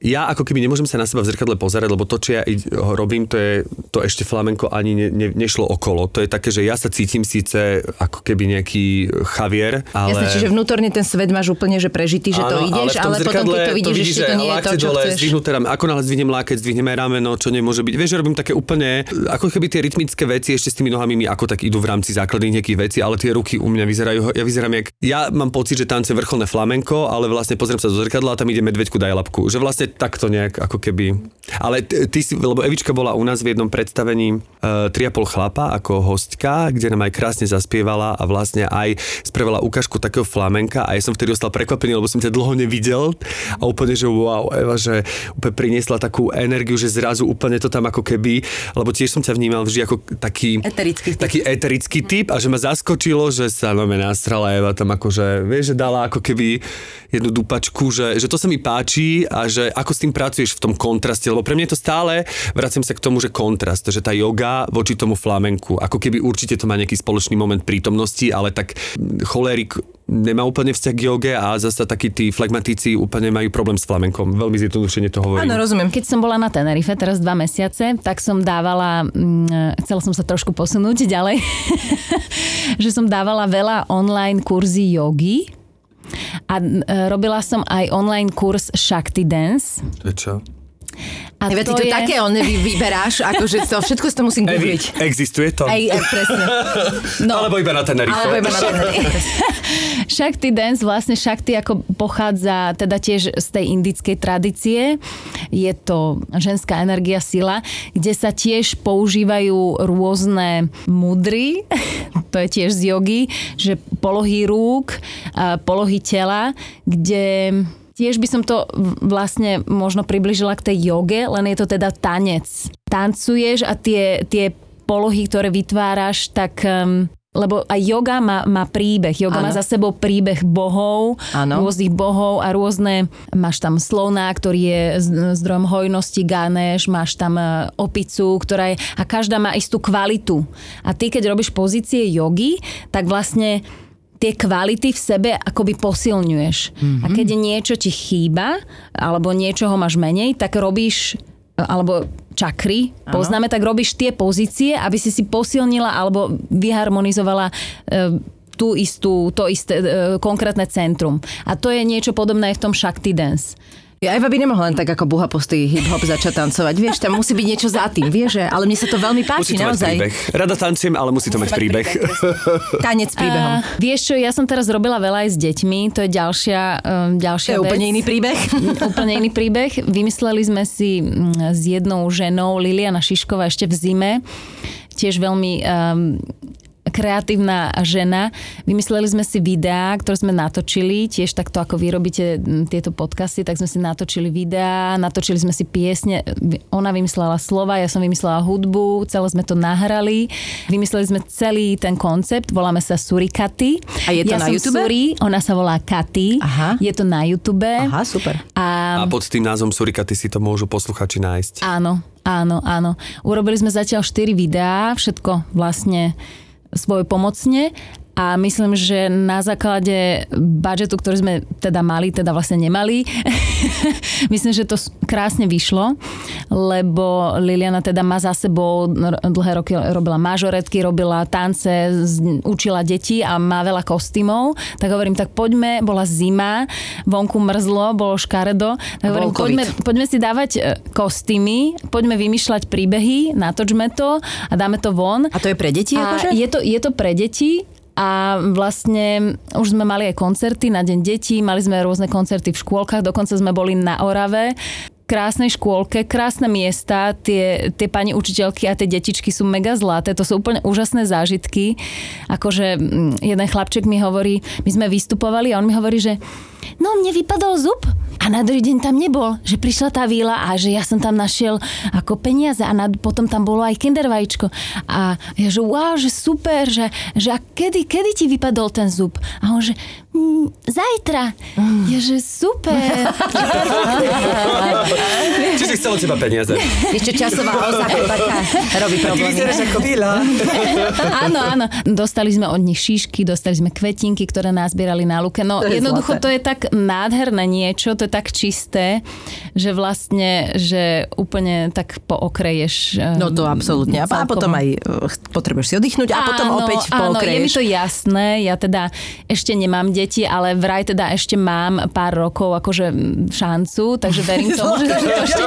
ja ako keby nemôžem sa na seba v zrkadle pozerať, lebo to, čo ja robím, to je to ešte flamenko ani ne, ne, nešlo okolo. To je také, že ja sa cítim síce ako keby nejaký chavier, ale... Jasne, čiže vnútorne ten svet máš úplne, že prežitý, že to Áno, ideš, ale, ale, potom keď to vidíš, vidíš, ešte to nie je to, čo dole, chceš. Zdvihnuté rame. Ako náhle zdvihnem lákeť, zdvihneme rameno, čo nemôže byť. Vieš, že robím také úplne, ako keby tie rytmické veci ešte s tými nohami mi ako tak idú v rámci základných nejakých vecí, ale tie ruky u mňa vyzerajú, ja vyzerám jak, ja mám pocit, že tance vrcholné flamenko, ale vlastne pozriem sa do zrkadla a tam ide medveďku daj labku. Že vlastne takto nejak ako keby. Ale ty, ty si, lebo Evička bola u nás v jednom predstavení uh, Triapol chlapa ako hostka, kde nám aj krásne zaspievala a vlastne aj spravila ukážku takého flamenka a ja som vtedy ostal prekvapený, lebo som ťa dlho nevidel a úplne, že wow, Eva, že úplne priniesla takú energiu, že zrazu úplne to tam ako keby, lebo tiež som ťa vnímal vždy ako taký Eterický typ. taký eterický typ a že ma zaskočilo, že sa no nastrala Eva tam akože, vieš, že dala ako keby jednu dupačku, že, že to sa mi páči a že ako s tým pracuješ v tom kontraste, lebo pre mňa je to stále, vraciam sa k tomu, že kontrast, že tá yoga voči tomu flamenku, ako keby určite to má nejaký spoločný moment prítomnosti, ale tak cholérik nemá úplne vzťah k joge a zase takí tí flegmatici úplne majú problém s flamenkom. Veľmi zjednodušene to hovorím. Áno, rozumiem. Keď som bola na Tenerife teraz dva mesiace, tak som dávala, mm, chcela som sa trošku posunúť ďalej, že som dávala veľa online kurzy jogy a e, robila som aj online kurz Shakti Dance. To čo? A Eva, ty to také on vy, vyberáš, akože to všetko si to musím Evi, googliť. existuje to? Aj, aj presne. No, Alebo iba na Tenerife. alebo iba na Tenerife. Shakti dance, vlastne Shakti ako pochádza teda tiež z tej indickej tradície. Je to ženská energia, sila, kde sa tiež používajú rôzne mudry, to je tiež z jogy, že polohy rúk, polohy tela, kde Tiež by som to vlastne možno približila k tej joge, len je to teda tanec. Tancuješ a tie, tie polohy, ktoré vytváraš, tak... Um, lebo aj yoga má, má príbeh. Yoga má Áno. za sebou príbeh bohov, Áno. rôznych bohov a rôzne... Máš tam slona, ktorý je zdrojom hojnosti, Ganesh, máš tam e, opicu, ktorá je... A každá má istú kvalitu. A ty, keď robíš pozície jogy, tak vlastne tie kvality v sebe akoby posilňuješ. Mm-hmm. A keď je niečo ti chýba, alebo niečoho máš menej, tak robíš alebo čakry, ano. poznáme, tak robíš tie pozície, aby si si posilnila alebo vyharmonizovala e, tú istú, to isté e, konkrétne centrum. A to je niečo podobné aj v tom Shakti Dance. Ja Eva by nemohla len tak ako buha postý hip-hop začať tancovať. Vieš, tam musí byť niečo za tým, vieš, že? ale mne sa to veľmi Musí páči, to mať naozaj. príbeh. Rada tanciem, ale musí to mať príbeh. Tanec s príbehom. A, vieš čo, ja som teraz robila veľa aj s deťmi, to je ďalšia, um, To ďalšia je vec. úplne iný príbeh. úplne iný príbeh. Vymysleli sme si mm, s jednou ženou, Liliana Šišková, ešte v zime, tiež veľmi um, kreatívna žena. Vymysleli sme si videá, ktoré sme natočili, tiež takto ako vy robíte tieto podcasty, tak sme si natočili videá, natočili sme si piesne. Ona vymyslela slova, ja som vymyslela hudbu, celé sme to nahrali. Vymysleli sme celý ten koncept, voláme sa Surikaty. A je to ja na som YouTube? Suri, ona sa volá Katy. Aha. Je to na YouTube. Aha, super. A, A pod tým názvom Surikaty si to môžu posluchači nájsť. áno, áno, áno. Urobili sme zatiaľ 4 videá, všetko vlastne svoj pomocne a myslím, že na základe budžetu, ktorý sme teda mali, teda vlastne nemali, myslím, že to krásne vyšlo, lebo Liliana teda má za sebou dlhé roky robila mažoretky, robila tance, učila deti a má veľa kostýmov, tak hovorím, tak poďme, bola zima, vonku mrzlo, bolo škaredo, tak hovorím, poďme, poďme si dávať e, kostýmy, poďme vymýšľať príbehy, natočme to a dáme to von. A to je pre deti? A akože? je, to, je to pre deti a vlastne už sme mali aj koncerty na Deň detí, mali sme rôzne koncerty v škôlkach, dokonca sme boli na Orave. krásnej škôlke, krásne miesta, tie, tie pani učiteľky a tie detičky sú mega zlaté, to sú úplne úžasné zážitky. Akože mm, jeden chlapček mi hovorí, my sme vystupovali a on mi hovorí, že no mne vypadol zub a na druhý deň tam nebol, že prišla tá víla a že ja som tam našiel ako peniaze a nad, potom tam bolo aj kinder vajíčko. A ja že wow, že super, že, že a kedy, kedy ti vypadol ten zub? A on že mm, zajtra. Ja že super. Čiže chcel od teba peniaze. Ešte časová osa robí problémy. ako Vila. áno, áno. Dostali sme od nich šíšky, dostali sme kvetinky, ktoré nazbierali na luke. No jednoducho zlaté. to je tak nádherné niečo, to je tak čisté, že vlastne, že úplne tak pookreješ. eh, No to absolútne. A, a potom aj eh, potrebuješ si oddychnúť a potom opäť áno, je mi pookreješ. to jasné, ja teda ešte nemám deti, ale vraj teda ešte mám pár rokov akože šancu, takže verím tomu, že, to ešte...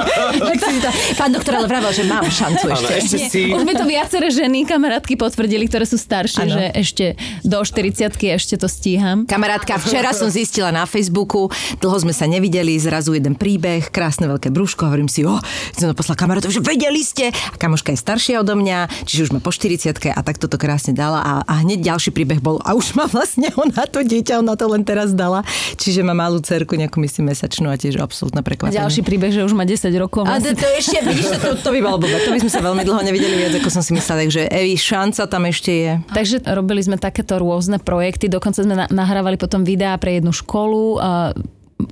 Pán doktor ale vravel, že mám šancu Áno, ešte. ešte si... Už mi to viaceré ženy, kamarátky potvrdili, ktoré sú staršie, Áno. že ešte do 40 ešte to stíham. Kamarátka, včera som zistila na Facebooku, dlho sme sa nevideli, zrazu jeden príbeh, krásne veľké brúško, hovorím si, o, som to poslala kamarátov, že vedeli ste. A kamoška je staršia odo mňa, čiže už má po 40 a tak toto krásne dala a, a hneď ďalší príbeh bol a už má vlastne ona to dieťa, ona to len teraz dala. Čiže má malú cerku, nejakú myslím mesačnú a tiež absolútne prekvapenie. ďalší príbeh, že už má 10 rokov. A to, to ešte, vidíš, to, to by bolo blbé. To by sme sa veľmi dlho nevideli viac, ako som si myslela. Takže Evi, šanca tam ešte je. Takže robili sme takéto rôzne projekty, dokonca sme na- nahrávali potom videá pre jednu školu, a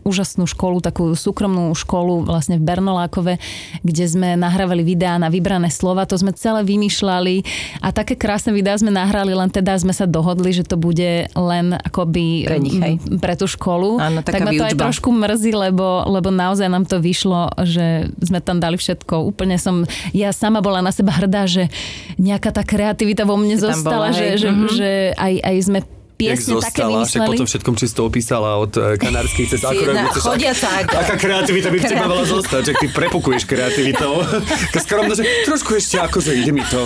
úžasnú školu, takú súkromnú školu vlastne v Bernolákove, kde sme nahrávali videá na vybrané slova, to sme celé vymýšľali a také krásne videá sme nahrali, len teda sme sa dohodli, že to bude len akoby Pre nich, hej. pre tú školu. Áno, tak ma to aj trošku mrzí, lebo, lebo naozaj nám to vyšlo, že sme tam dali všetko. Úplne som, ja sama bola na seba hrdá, že nejaká tá kreativita vo mne tam zostala, bola, že, hej. že, Mhm. že aj, aj sme piesne také zostala, však vymysleli. potom všetkom čisto opísala od eh, kanárskych cez Si akorát jedna chceš- chodiaca ak- Aká kreativita by v tebe mala zostať, že ty prepukuješ kreativitou. Taká skromná, že trošku ešte akože ide mi to.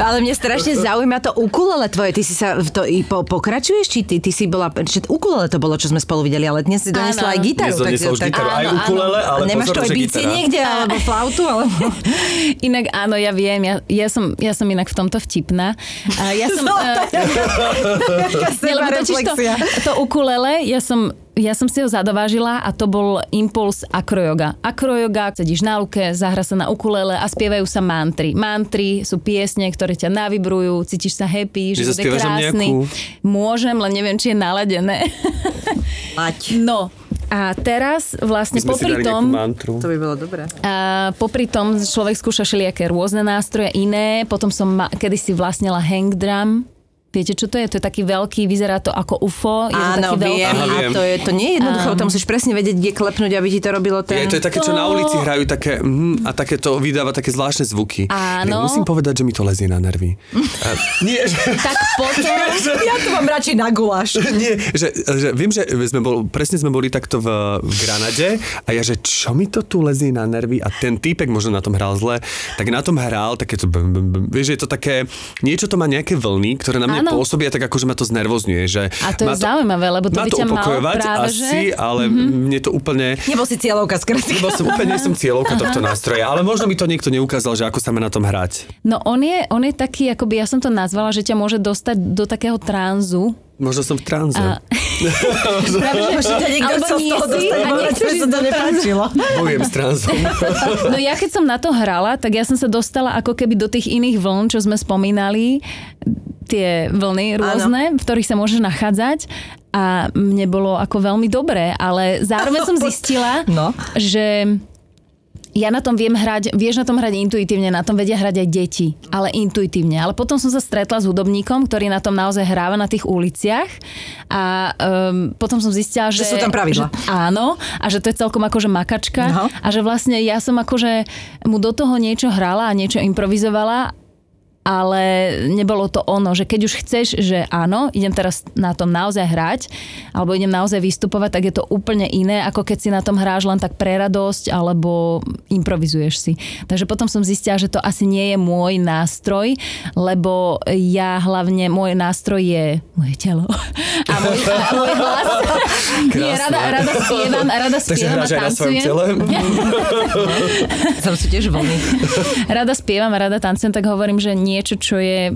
Ale mne strašne zaujíma to ukulele tvoje. Ty si sa v to i po, pokračuješ? Či ty, ty si bola... Že ukulele to bolo, čo sme spolu videli, ale dnes si Áno. donesla aj gitaru. Dnes doniesla už gitaru, aj áno, ukulele, ale Nemáš pozor, to aj bicie niekde, alebo flautu, alebo... Inak áno, ja viem, ja, ja, som, ja som inak v tomto vtipná. Ja som... No, eh, Nie, lebo totiž to, to ukulele, ja som, ja som si ho zadovážila a to bol impuls akroyoga. Akroyoga, sedíš na luke, zahra sa na ukulele a spievajú sa mantry. Mantry sú piesne, ktoré ťa navibrujú, cítiš sa happy, že to je krásny. nejakú? Môžem, len neviem, či je naladené. Mať. No, a teraz vlastne My sme si popri dali tom... To by bolo dobré. A popri tom človek skúša všelijaké rôzne nástroje, iné. Potom som ma, kedysi vlastnila hang drum. Viete, čo to je? To je taký veľký, vyzerá to ako UFO. Je to Áno, taký viem. Aha, A viem. to je, to nie je jednoduché, tam musíš presne vedieť, kde klepnúť, aby ti to robilo Je, ten... to je také, čo na ulici hrajú také, mm, a také to vydáva také zvláštne zvuky. Áno. Ja musím povedať, že mi to lezie na nervy. A, nie, že, Tak potom... Ja to mám radšej na guláš. nie, že, že viem, že sme bol, presne sme boli takto v, v Granade a ja, že čo mi to tu lezie na nervy a ten týpek možno na tom hral zle, tak na tom hral také to, vieš, že je to také, niečo to má nejaké vlny, ktoré na mňa Áno. pôsobia tak ako, že ma to znervozňuje. Že A to je má zaujímavé, lebo to má by ťa malo upokojovať práve, asi, že... Ale mne to úplne... Nebol si cieľovka skrátka. Lebo som úplne nie som cieľovka tohto nástroja, ale možno mi to niekto neukázal, že ako sa má na tom hrať. No on je, on je taký, akoby ja som to nazvala, že ťa môže dostať do takého tranzu. Možno som v tranze. A- Práve, že možno niekto chcel z toho dostať, a ísť to nepáčilo. Bojujem s tranzom. No ja keď som na to hrala, tak ja som sa dostala ako keby do tých iných vln, čo sme spomínali, tie vlny rôzne, v ktorých sa môžeš nachádzať a mne bolo ako veľmi dobré, ale zároveň som zistila, No. že ja na tom viem hrať, vieš na tom hrať intuitívne, na tom vedia hrať aj deti, ale intuitívne. Ale potom som sa stretla s hudobníkom, ktorý na tom naozaj hráva na tých uliciach a um, potom som zistila, že... Že sú tam pravidlá. Že, áno, a že to je celkom akože makačka No. a že vlastne ja som akože mu do toho niečo hrala a niečo improvizovala ale nebolo to ono, že keď už chceš, že áno, idem teraz na tom naozaj hrať, alebo idem naozaj vystupovať, tak je to úplne iné, ako keď si na tom hráš len tak pre radosť, alebo improvizuješ si. Takže potom som zistila, že to asi nie je môj nástroj, lebo ja hlavne, môj nástroj je moje telo. A môj, a môj hlas. Nie, rada, rada spievam, rada spievam a tancujem. Som si tiež vlny. Rada spievam a rada tancujem, tak hovorím, že niečo, čo je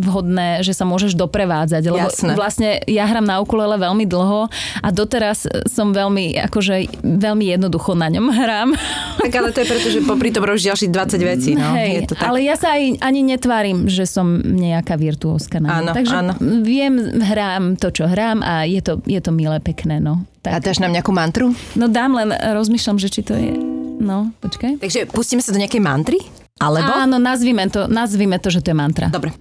vhodné, že sa môžeš doprevádzať. Lebo Jasné. vlastne ja hram na ukulele veľmi dlho a doteraz som veľmi, akože veľmi jednoducho na ňom hrám. Tak ale to je preto, že popri tom robíš ďalších 20 vecí. No. Hej, je to tak. ale ja sa aj ani netvárim, že som nejaká virtuózka na. Áno, Takže áno. viem, hrám to, čo hrám a je to, je to milé, pekné. No. A Tak. dáš nám nejakú mantru? no dám len, rozmýšľam, že či to je... No, počkaj. Takže pustíme sa do nejakej mantry? Alebo? Áno, nazvime to, nazvime to, že to je mantra. Dobre.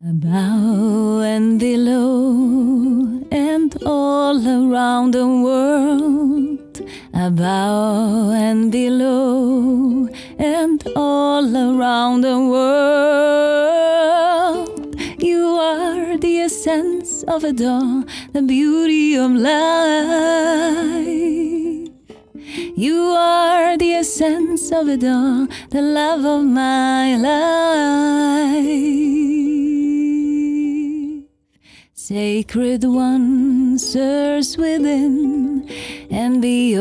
Above and below and all around the world. Above and below and all around the world. You are the essence of it all, the beauty of life. You are the essence of it all, the love of my life. Sacred one stirs within and beyond.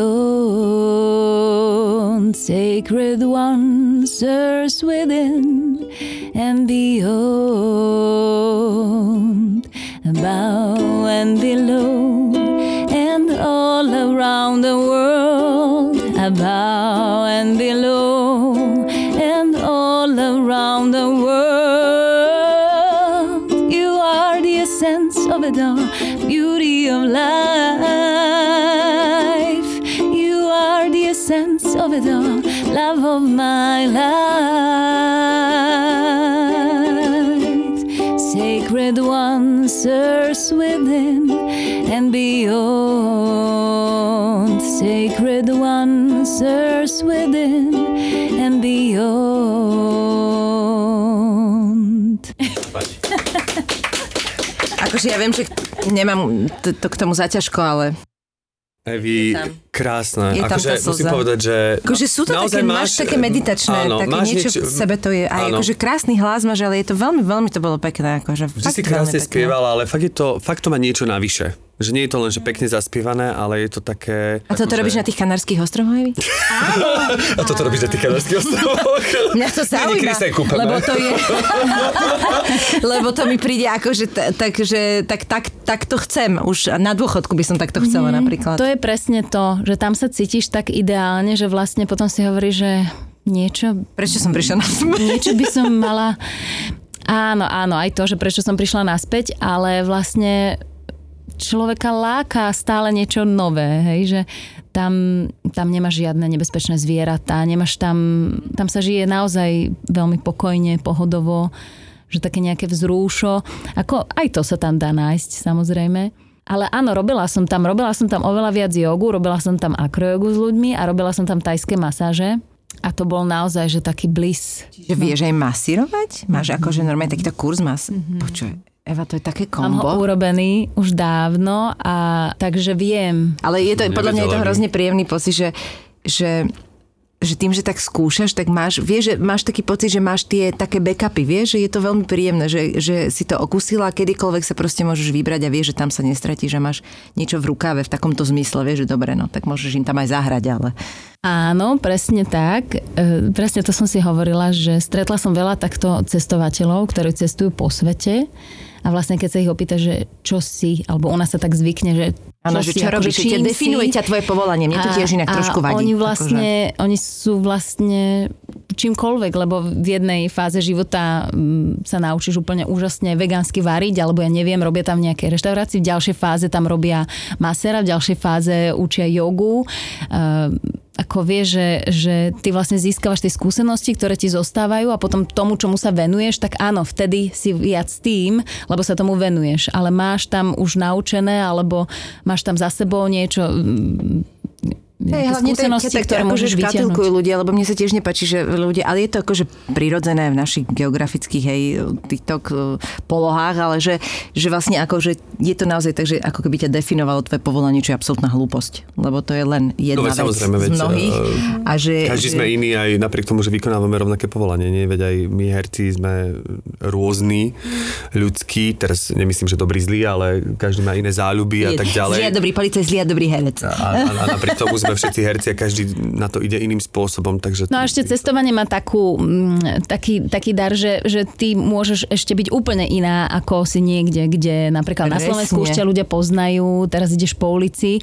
Sacred one stirs within and beyond. Above and below all around the world. Above and below and all around the world. You are the essence of it all, beauty of life. You are the essence of it all, love of my life. Sacred one stirs within and beyond. Sacred one stirs within and beyond. Akože ja viem, že nemám to, to k tomu zaťažko, ale Evi, tam. krásne. Je tam akože musím povedať, že... akože sú to také, máš také meditačné, áno, také máš niečo, v sebe to je. Aj áno. akože krásny hlas máš, ale je to veľmi, veľmi to bolo pekné. Akože Vždy fakt si krásne pekné. spievala, ale fakt, je to, fakt to má niečo navyše. Že nie je to len, že pekne zaspievané, ale je to také... A toto akože- robíš na tých kanárskych ostrovoch, Evi? A toto robíš na tých kanárskych ostrovoch? Mňa to zaujíma, lebo to je... lebo to mi príde ako, že t- tak, že, tak, tak, tak to chcem. Už na dôchodku by som takto chcela napríklad. To je presne to, že tam sa cítiš tak ideálne, že vlastne potom si hovoríš, že niečo, Prečo som prišla na niečo by som mala... Áno, áno, aj to, že prečo som prišla naspäť, ale vlastne človeka láka stále niečo nové, hej, že tam, tam nemáš žiadne nebezpečné zvieratá, nemáš tam, tam sa žije naozaj veľmi pokojne, pohodovo, že také nejaké vzrúšo, ako aj to sa tam dá nájsť samozrejme. Ale áno, robila som tam, robila som tam oveľa viac jogu, robila som tam akrojogu s ľuďmi a robila som tam tajské masáže. A to bol naozaj, že taký bliss. Že vieš aj masírovať? Máš akože normálne takýto kurz mas... Počuj, Eva, to je také Mám ho kombo. urobený už dávno a takže viem. Ale je to, podľa mňa je to hrozne príjemný pocit, že, že že tým, že tak skúšaš, tak máš, vieš, že máš taký pocit, že máš tie také backupy, vieš, že je to veľmi príjemné, že, že si to okusila, kedykoľvek sa proste môžeš vybrať a vieš, že tam sa nestratíš, že máš niečo v rukáve v takomto zmysle, vieš, že dobre, no tak môžeš im tam aj zahrať, ale... Áno, presne tak. E, presne to som si hovorila, že stretla som veľa takto cestovateľov, ktorí cestujú po svete a vlastne keď sa ich opýta, že čo si, alebo ona sa tak zvykne, že Áno, že čo akože robíš, že definuje ťa tvoje povolanie, mne to tiež inak a trošku vadí. Oni akože. vlastne, oni sú vlastne čímkoľvek, lebo v jednej fáze života mm, sa naučíš úplne úžasne vegánsky variť, alebo ja neviem, robia tam nejaké reštaurácie, v ďalšej fáze tam robia masera, v ďalšej fáze učia jogu. Uh, ako vieš, že, že ty vlastne získavaš tie skúsenosti, ktoré ti zostávajú a potom tomu, čomu sa venuješ, tak áno, vtedy si viac tým, lebo sa tomu venuješ. Ale máš tam už naučené, alebo máš tam za sebou niečo, nejaké hlavne je- skúsenosti, tak ktoré akože môžeš vyťahnuť. škatulkujú ľudia, lebo mne sa tiež nepáči, že ľudia, ale je to akože prirodzené v našich geografických, hej, TikTok eh, polohách, ale že, že vlastne akože je to naozaj tak, že ako keby ťa definovalo tvoje povolanie, čo je absolútna hlúposť. Lebo to je len jedna No veď vec samozrejme, z veď, mnohých. eh, A že, Každý že, sme iný aj napriek tomu, že vykonávame rovnaké povolanie, nie? Veď aj my herci sme rôzni, ľudskí, teraz nemyslím, že dobrý zlý, ale každý má iné záľuby a tak ďalej. Zlý a dobrý policaj, zlý a dobrý herec. A, a, a napriek tomu sme všetci herci a každý na to ide iným spôsobom, takže... No a ešte cestovanie má takú, mm, taký, taký dar, že, že ty môžeš ešte byť úplne iná, ako si niekde, kde napríklad na Presne. Slovensku už ťa ľudia poznajú, teraz ideš po ulici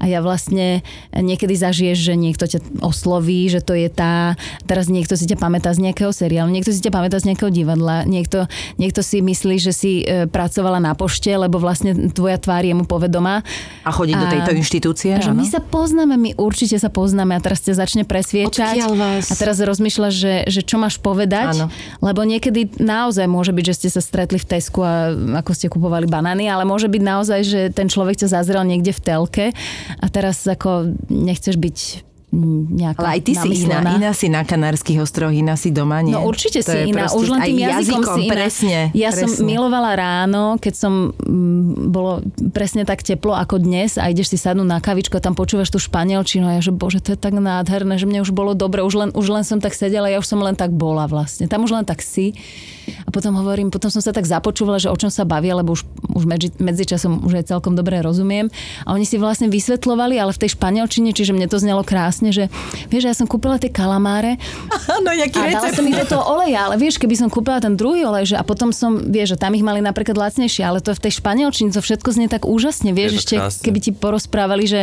a ja vlastne niekedy zažiješ, že niekto ťa osloví, že to je tá, teraz niekto si ťa pamätá z nejakého seriálu, niekto si ťa pamätá z nejakého divadla, niekto, niekto si myslí, že si e, pracovala na pošte, lebo vlastne tvoja tvár je mu povedomá. A chodiť do A- tejto inštitúcie, Že áno? my sa poznáme, my určite sa poznáme a teraz ťa začne presviečať. Vás? A teraz rozmýšľaš, že, že čo máš povedať. Áno. Lebo niekedy naozaj môže byť, že ste sa stretli v Tesku a ako ste kupovali banány, ale môže byť naozaj, že ten človek ťa zazrel niekde v telke a teraz ako nechceš byť nejaká Ale aj ty si iná, iná si na Kanárskych ostrovoch, iná si doma, nie? No určite To si iná, proste už len tým jazykom, si iná. presne. Ja som presne. milovala ráno, keď som mm, bolo presne tak teplo ako dnes a ideš si sadnúť na kavičku a tam počúvaš tú španielčinu a ja, že bože, to je tak nádherné, že mne už bolo dobre, už len, už len som tak sedela, ja už som len tak bola vlastne. Tam už len tak si. A potom hovorím, potom som sa tak započúvala, že o čom sa bavia, lebo už, už medzi, medzičasom už aj celkom dobre rozumiem. A oni si vlastne vysvetľovali, ale v tej španielčine, čiže mne to znelo krásne, že vieš, ja som kúpila tie kalamáre Áno, jaký a dala recept. som ich do toho oleja, ale vieš, keby som kúpila ten druhý olej, že a potom som, vieš, že tam ich mali napríklad lacnejšie, ale to v tej španielčine, to všetko znie tak úžasne, vieš, ešte krásne. keby ti porozprávali, že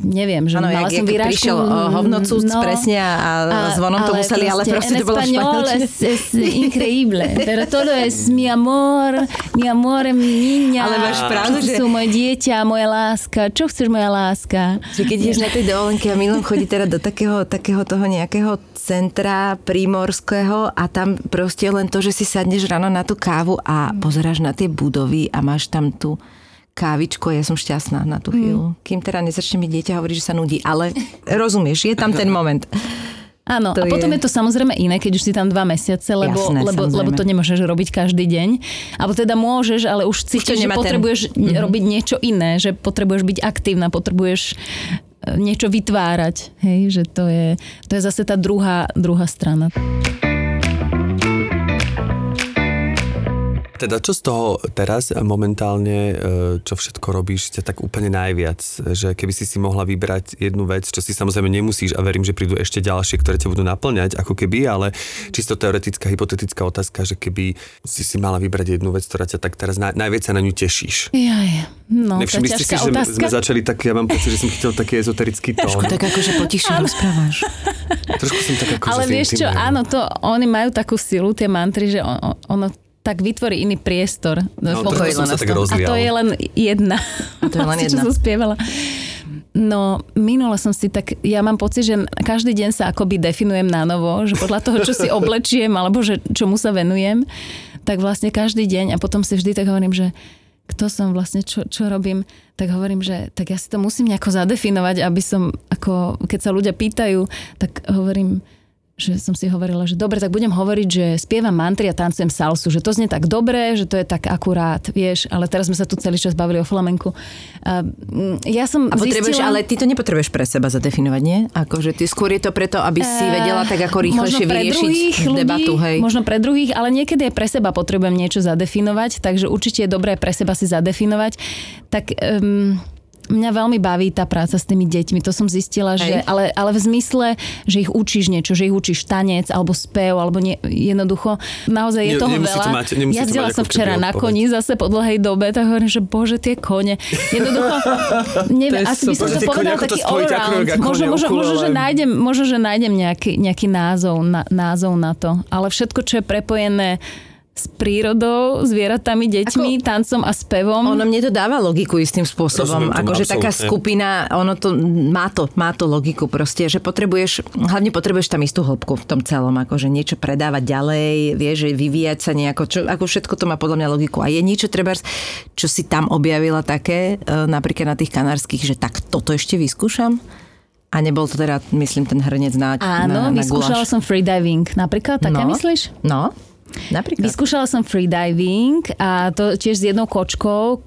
neviem, že Áno, mala jak, som jak prišiel o, hovnocúc no, presne a, a zvonom to museli, ale proste to bolo španielčine. es, es increíble, pero todo es mi amor, mi amor, mi niña. Ale máš pravdu, že- sú moje dieťa, moja láska. Čo chceš, moja láska? Že keď ideš na tej dovolenke a Milan chodí teda do takého, takého toho nejakého centra prímorského a tam proste len to, že si sadneš ráno na tú kávu a pozeráš na tie budovy a máš tam tú kávičku a ja som šťastná na tú chvíľu. Kým teda nezačne mi dieťa hovoriť, že sa nudí. Ale rozumieš, je tam ten moment. Áno, To a potom je- je... to samozrejme iné, keď už si tam dva mesiace, lebo, Jasné, lebo, samozrejme. lebo to nemôžeš robiť každý deň. Alebo teda môžeš, ale už cítiš, že nemá ten- potrebuješ mm-hmm. robiť niečo iné, že potrebuješ byť aktívna, potrebuješ e, niečo vytvárať. Hej, že to je, to je zase tá druhá, druhá strana. Teda čo z toho teraz momentálne, e, čo všetko robíš, ťa tak úplne najviac? Že keby si si mohla vybrať jednu vec, čo si samozrejme nemusíš a verím, že prídu ešte ďalšie, ktoré ťa budú naplňať, ako keby, ale čisto teoretická, hypotetická otázka, že keby si si mala vybrať jednu vec, ktorá ťa tak teraz naj, najviac sa na ňu tešíš. Jaj, no, Nevšimli ste si, že otázka. sme začali tak, ja mám pocit, že som chytil taký ezoterický tón. Tak akože potišie rozprávaš. Trošku som tak ako Ale vieš čo, áno, to oni majú takú silu, tie mantry, že on- ono tak vytvorí iný priestor. No, som len sa tak aspoň. A rozlial. to je len jedna. A to je len Čo jedna. som spievala. No, minule som si tak, ja mám pocit, že každý deň sa akoby definujem na novo, že podľa toho, čo si oblečiem, alebo že čomu sa venujem, tak vlastne každý deň a potom si vždy tak hovorím, že kto som vlastne, čo, čo robím, tak hovorím, že tak ja si to musím nejako zadefinovať, aby som, ako keď sa ľudia pýtajú, tak hovorím, že som si hovorila, že dobre, tak budem hovoriť, že spievam mantry a tancujem salsu, že to znie tak dobre, že to je tak akurát, vieš, ale teraz sme sa tu celý čas bavili o flamenku. A, mm, ja som A zistila... ale ty to nepotrebuješ pre seba zadefinovať, nie? Akože ty skôr je to preto, aby si vedela tak ako rýchlejšie vyriešiť ľudí, debatu, hej. Možno pre druhých, ale niekedy aj pre seba potrebujem niečo zadefinovať, takže určite je dobré pre seba si zadefinovať. Tak um, mňa veľmi baví tá práca s tými deťmi. To som zistila, že, ale, ale v zmysle, že ich učíš niečo, že ich učíš tanec, alebo spev, alebo nie, jednoducho. Naozaj je Ne- toho nemusí to veľa. mať- Jazdila mať som včera na koni zase po dlhej dobe, tak hovorím, že bože, tie kone. Jednoducho, neviem, asi by som to to taký ako Možno, kone, možno, možno, že nájdem, možno, že nájdem nejaký, nejaký názov, na, názov na to. Ale všetko, čo je prepojené s prírodou, zvieratami, deťmi, Ako, tancom a spevom. Ono mne to dáva logiku istým spôsobom. Akože taká skupina, ono to má to, má to logiku proste, že potrebuješ, hlavne potrebuješ tam istú hĺbku v tom celom, akože niečo predávať ďalej, vieš, že vyvíjať sa nejako, čo, ako všetko to má podľa mňa logiku. A je niečo treba, čo si tam objavila také, e, napríklad na tých kanárskych, že tak toto ešte vyskúšam? A nebol to teda, myslím, ten hrnec na Áno, na, na vyskúšala som freediving napríklad, také no, myslíš? No, Napríklad. Vyskúšala som freediving a to tiež s jednou kočkou um,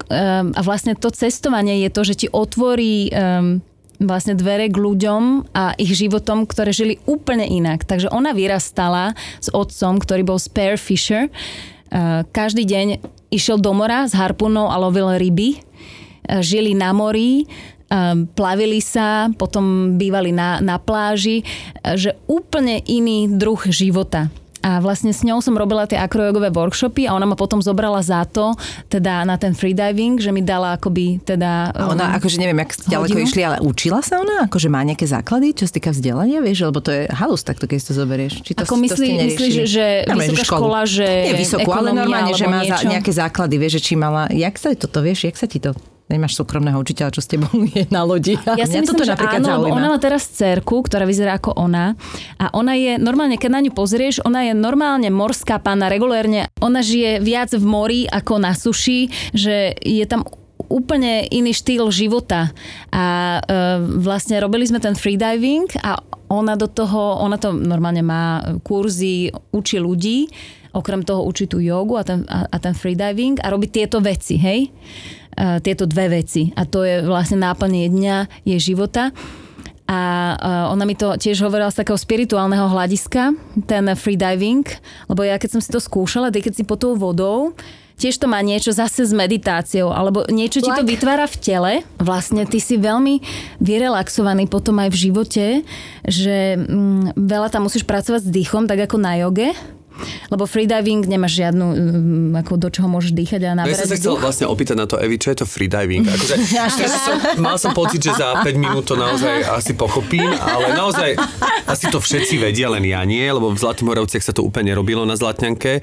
a vlastne to cestovanie je to, že ti otvorí um, vlastne dvere k ľuďom a ich životom, ktoré žili úplne inak. Takže ona vyrastala s otcom, ktorý bol spearfisher. Uh, každý deň išiel do mora s harpunou a lovil ryby. Uh, žili na mori plavili sa, potom bývali na, na pláži, že úplne iný druh života. A vlastne s ňou som robila tie akrojogové workshopy a ona ma potom zobrala za to, teda na ten freediving, že mi dala akoby teda... A ona, um, akože neviem, jak ďaleko hodinu. išli, ale učila sa ona? Akože má nejaké základy, čo sa týka vzdelania, vieš? Lebo to je halus takto, keď si to zoberieš. Či to, Ako myslí, to myslíš, že vysoká škola, že Nie vysokú, ale normálne, že má niečo? nejaké základy, vieš, že či mala... Jak sa toto, vieš, jak sa ti to nemáš súkromného učiteľa, čo s tebou je na lodi. Ja si myslím, že áno, zaujíma. ona má teraz cerku, ktorá vyzerá ako ona a ona je normálne, keď na ňu pozrieš, ona je normálne morská pána, regulérne. Ona žije viac v mori ako na suši, že je tam úplne iný štýl života. A e, vlastne robili sme ten freediving a ona do toho, ona to normálne má kurzy, učí ľudí, okrem toho učí tú jogu a ten, a, a ten freediving a robí tieto veci, hej? E, tieto dve veci. A to je vlastne náplne dňa jej života. A e, ona mi to tiež hovorila z takého spirituálneho hľadiska, ten freediving, lebo ja keď som si to skúšala, keď si pod tou vodou, tiež to má niečo zase s meditáciou, alebo niečo ti to vytvára v tele. Vlastne ty si veľmi vyrelaxovaný potom aj v živote, že mm, veľa tam musíš pracovať s dýchom, tak ako na joge lebo freediving nemáš žiadnu, mm, ako do čoho môžeš dýchať a naberať Ja som sa chcel vlastne opýtať na to, Evi, čo je to freediving? Akože, som, mal som pocit, že za 5 minút to naozaj asi pochopím, ale naozaj asi to všetci vedia, len ja nie, lebo v Zlatých Moravciach sa to úplne robilo na Zlatňanke,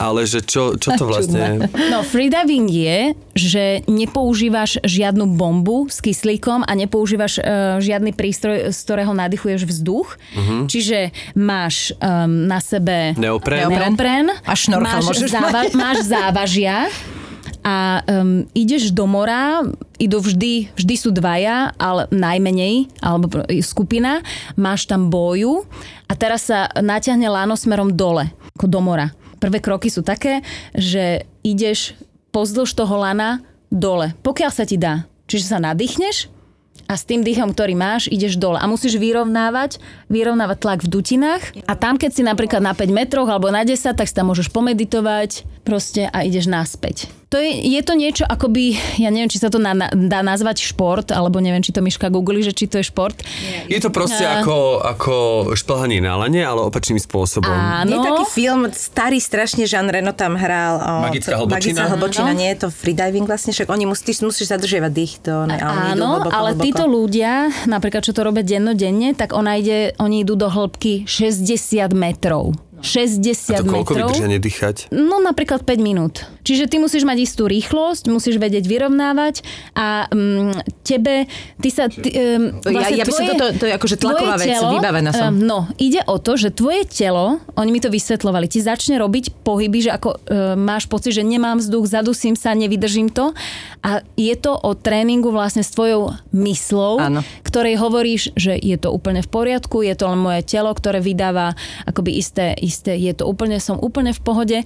ale že čo, čo to vlastne... No, freediving je, že nepoužívaš žiadnu bombu s kyslíkom a nepoužívaš uh, žiadny prístroj, z ktorého nadýchuješ vzduch. Uh-huh. Čiže máš um, na sebe neopren, neopren a šnorchal máš, môžeš záva- máš závažia a um, ideš do mora, idú vždy, vždy sú dvaja, ale najmenej, alebo skupina, máš tam boju a teraz sa naťahne láno smerom dole, ako do mora. Prvé kroky sú také, že ideš pozdĺž toho lana dole, pokiaľ sa ti dá. Čiže sa nadýchneš a s tým dýchom, ktorý máš, ideš dole. A musíš vyrovnávať, vyrovnávať tlak v dutinách. A tam, keď si napríklad na 5 metroch alebo na 10, tak si tam môžeš pomeditovať proste a ideš naspäť. To je, je to niečo akoby, ja neviem, či sa to na, na, dá nazvať šport, alebo neviem, či to Miška googli, že či to je šport. Je to proste a... ako, ako šplhanie na lane, ale opačným spôsobom. Áno. Je taký film, starý strašne, Jean Reno tam hral. O, Magická hlbočina. Magická hlbočina, no. nie je to freediving vlastne, však oni musíš, musíš zadržiavať dých. To, ne, ale Áno, hlboko, ale hlboko. títo ľudia, napríklad čo to robia dennodenne, tak ona ide, oni idú do hĺbky 60 metrov. 60 a to koľko metrov. vydržia nedýchať? No napríklad 5 minút. Čiže ty musíš mať istú rýchlosť, musíš vedieť vyrovnávať a um, tebe, ty sa... Ty, um, vlastne ja, ja by som toto, to je akože tlaková vec, telo, vybavená som. Um, no, ide o to, že tvoje telo, oni mi to vysvetlovali, ti začne robiť pohyby, že ako um, máš pocit, že nemám vzduch, zadusím sa, nevydržím to a je to o tréningu vlastne s tvojou myslou, Áno. ktorej hovoríš, že je to úplne v poriadku, je to len moje telo, ktoré vydáva akoby isté, isté je to úplne, som úplne v pohode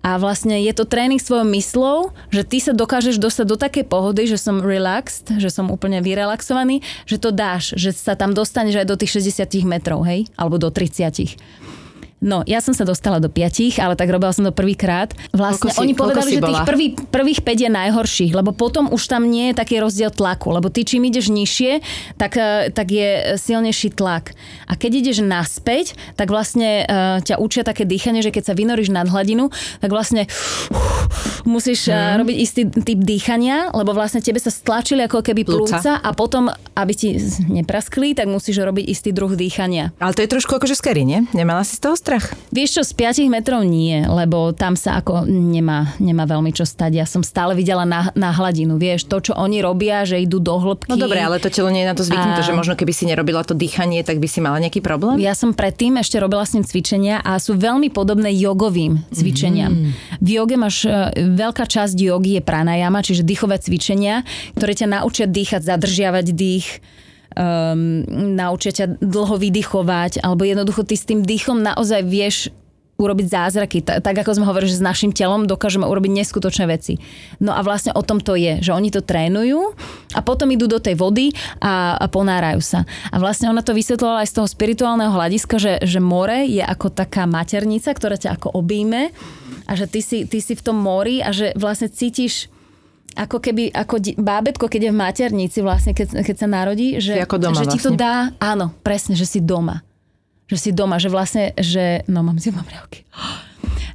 a vlastne je to tréning svojou myslou, že ty sa dokážeš dostať do takej pohody, že som relaxed, že som úplne vyrelaxovaný, že to dáš, že sa tam dostaneš aj do tých 60 metrov, hej, alebo do 30. No, ja som sa dostala do piatich, ale tak robila som to prvýkrát. Vlastne si, oni povedali, že tých prvý, prvých 5 je najhorších, lebo potom už tam nie je taký rozdiel tlaku, lebo ty čím ideš nižšie, tak, eh, tak je silnejší tlak. A keď ideš naspäť, tak vlastne uh, ťa učia také dýchanie, že keď sa vynoríš nad hladinu, tak vlastne uh, musíš uh, robiť istý typ dýchania, lebo vlastne tebe sa stlačili ako keby plúca, plúca a potom, aby ti nepraskli, tak musíš robiť istý druh dýchania. Ale to je trošku akože scary, nie? Nemala si z toho strach? Metrách? Vieš čo, z 5 metrov nie, lebo tam sa ako nemá, nemá veľmi čo stať. Ja som stále videla na, na hladinu, vieš, to, čo oni robia, že idú do hĺbky. No dobre, ale to telo nie je na to zvyknuté, A- že možno keby si nerobila to dýchanie, tak by si mala nejaký problém? Ja som predtým ešte robila s ním cvičenia a sú veľmi podobné jogovým cvičeniam. Mhm. V joge máš, e, veľká časť jogy je pranayama, čiže dýchové cvičenia, ktoré ťa naučia dýchať, zadržiavať dých, um, naučia ťa dlho vydychovať, alebo jednoducho ty s tým dýchom naozaj vieš urobiť zázraky. Ta- Tak ako sme hovorili, že s našim telom dokážeme urobiť neskutočné veci. No a vlastne o tom to je, že oni to trénujú a potom idú do tej vody a, a ponárajú sa. A vlastne ona to vysvetlovala aj z toho spirituálneho hľadiska, že, že more je ako taká maternica, ktorá ťa ako obíme a že ty si, ty si v tom mori a že vlastne cítiš ako keby, ako di- bábetko, keď je v maternici vlastne, keď, keď sa narodí, že, Si ako doma že ti to vlastne. dá, áno, presne, že si doma. Že si doma, že vlastne, že, no mám si riavky.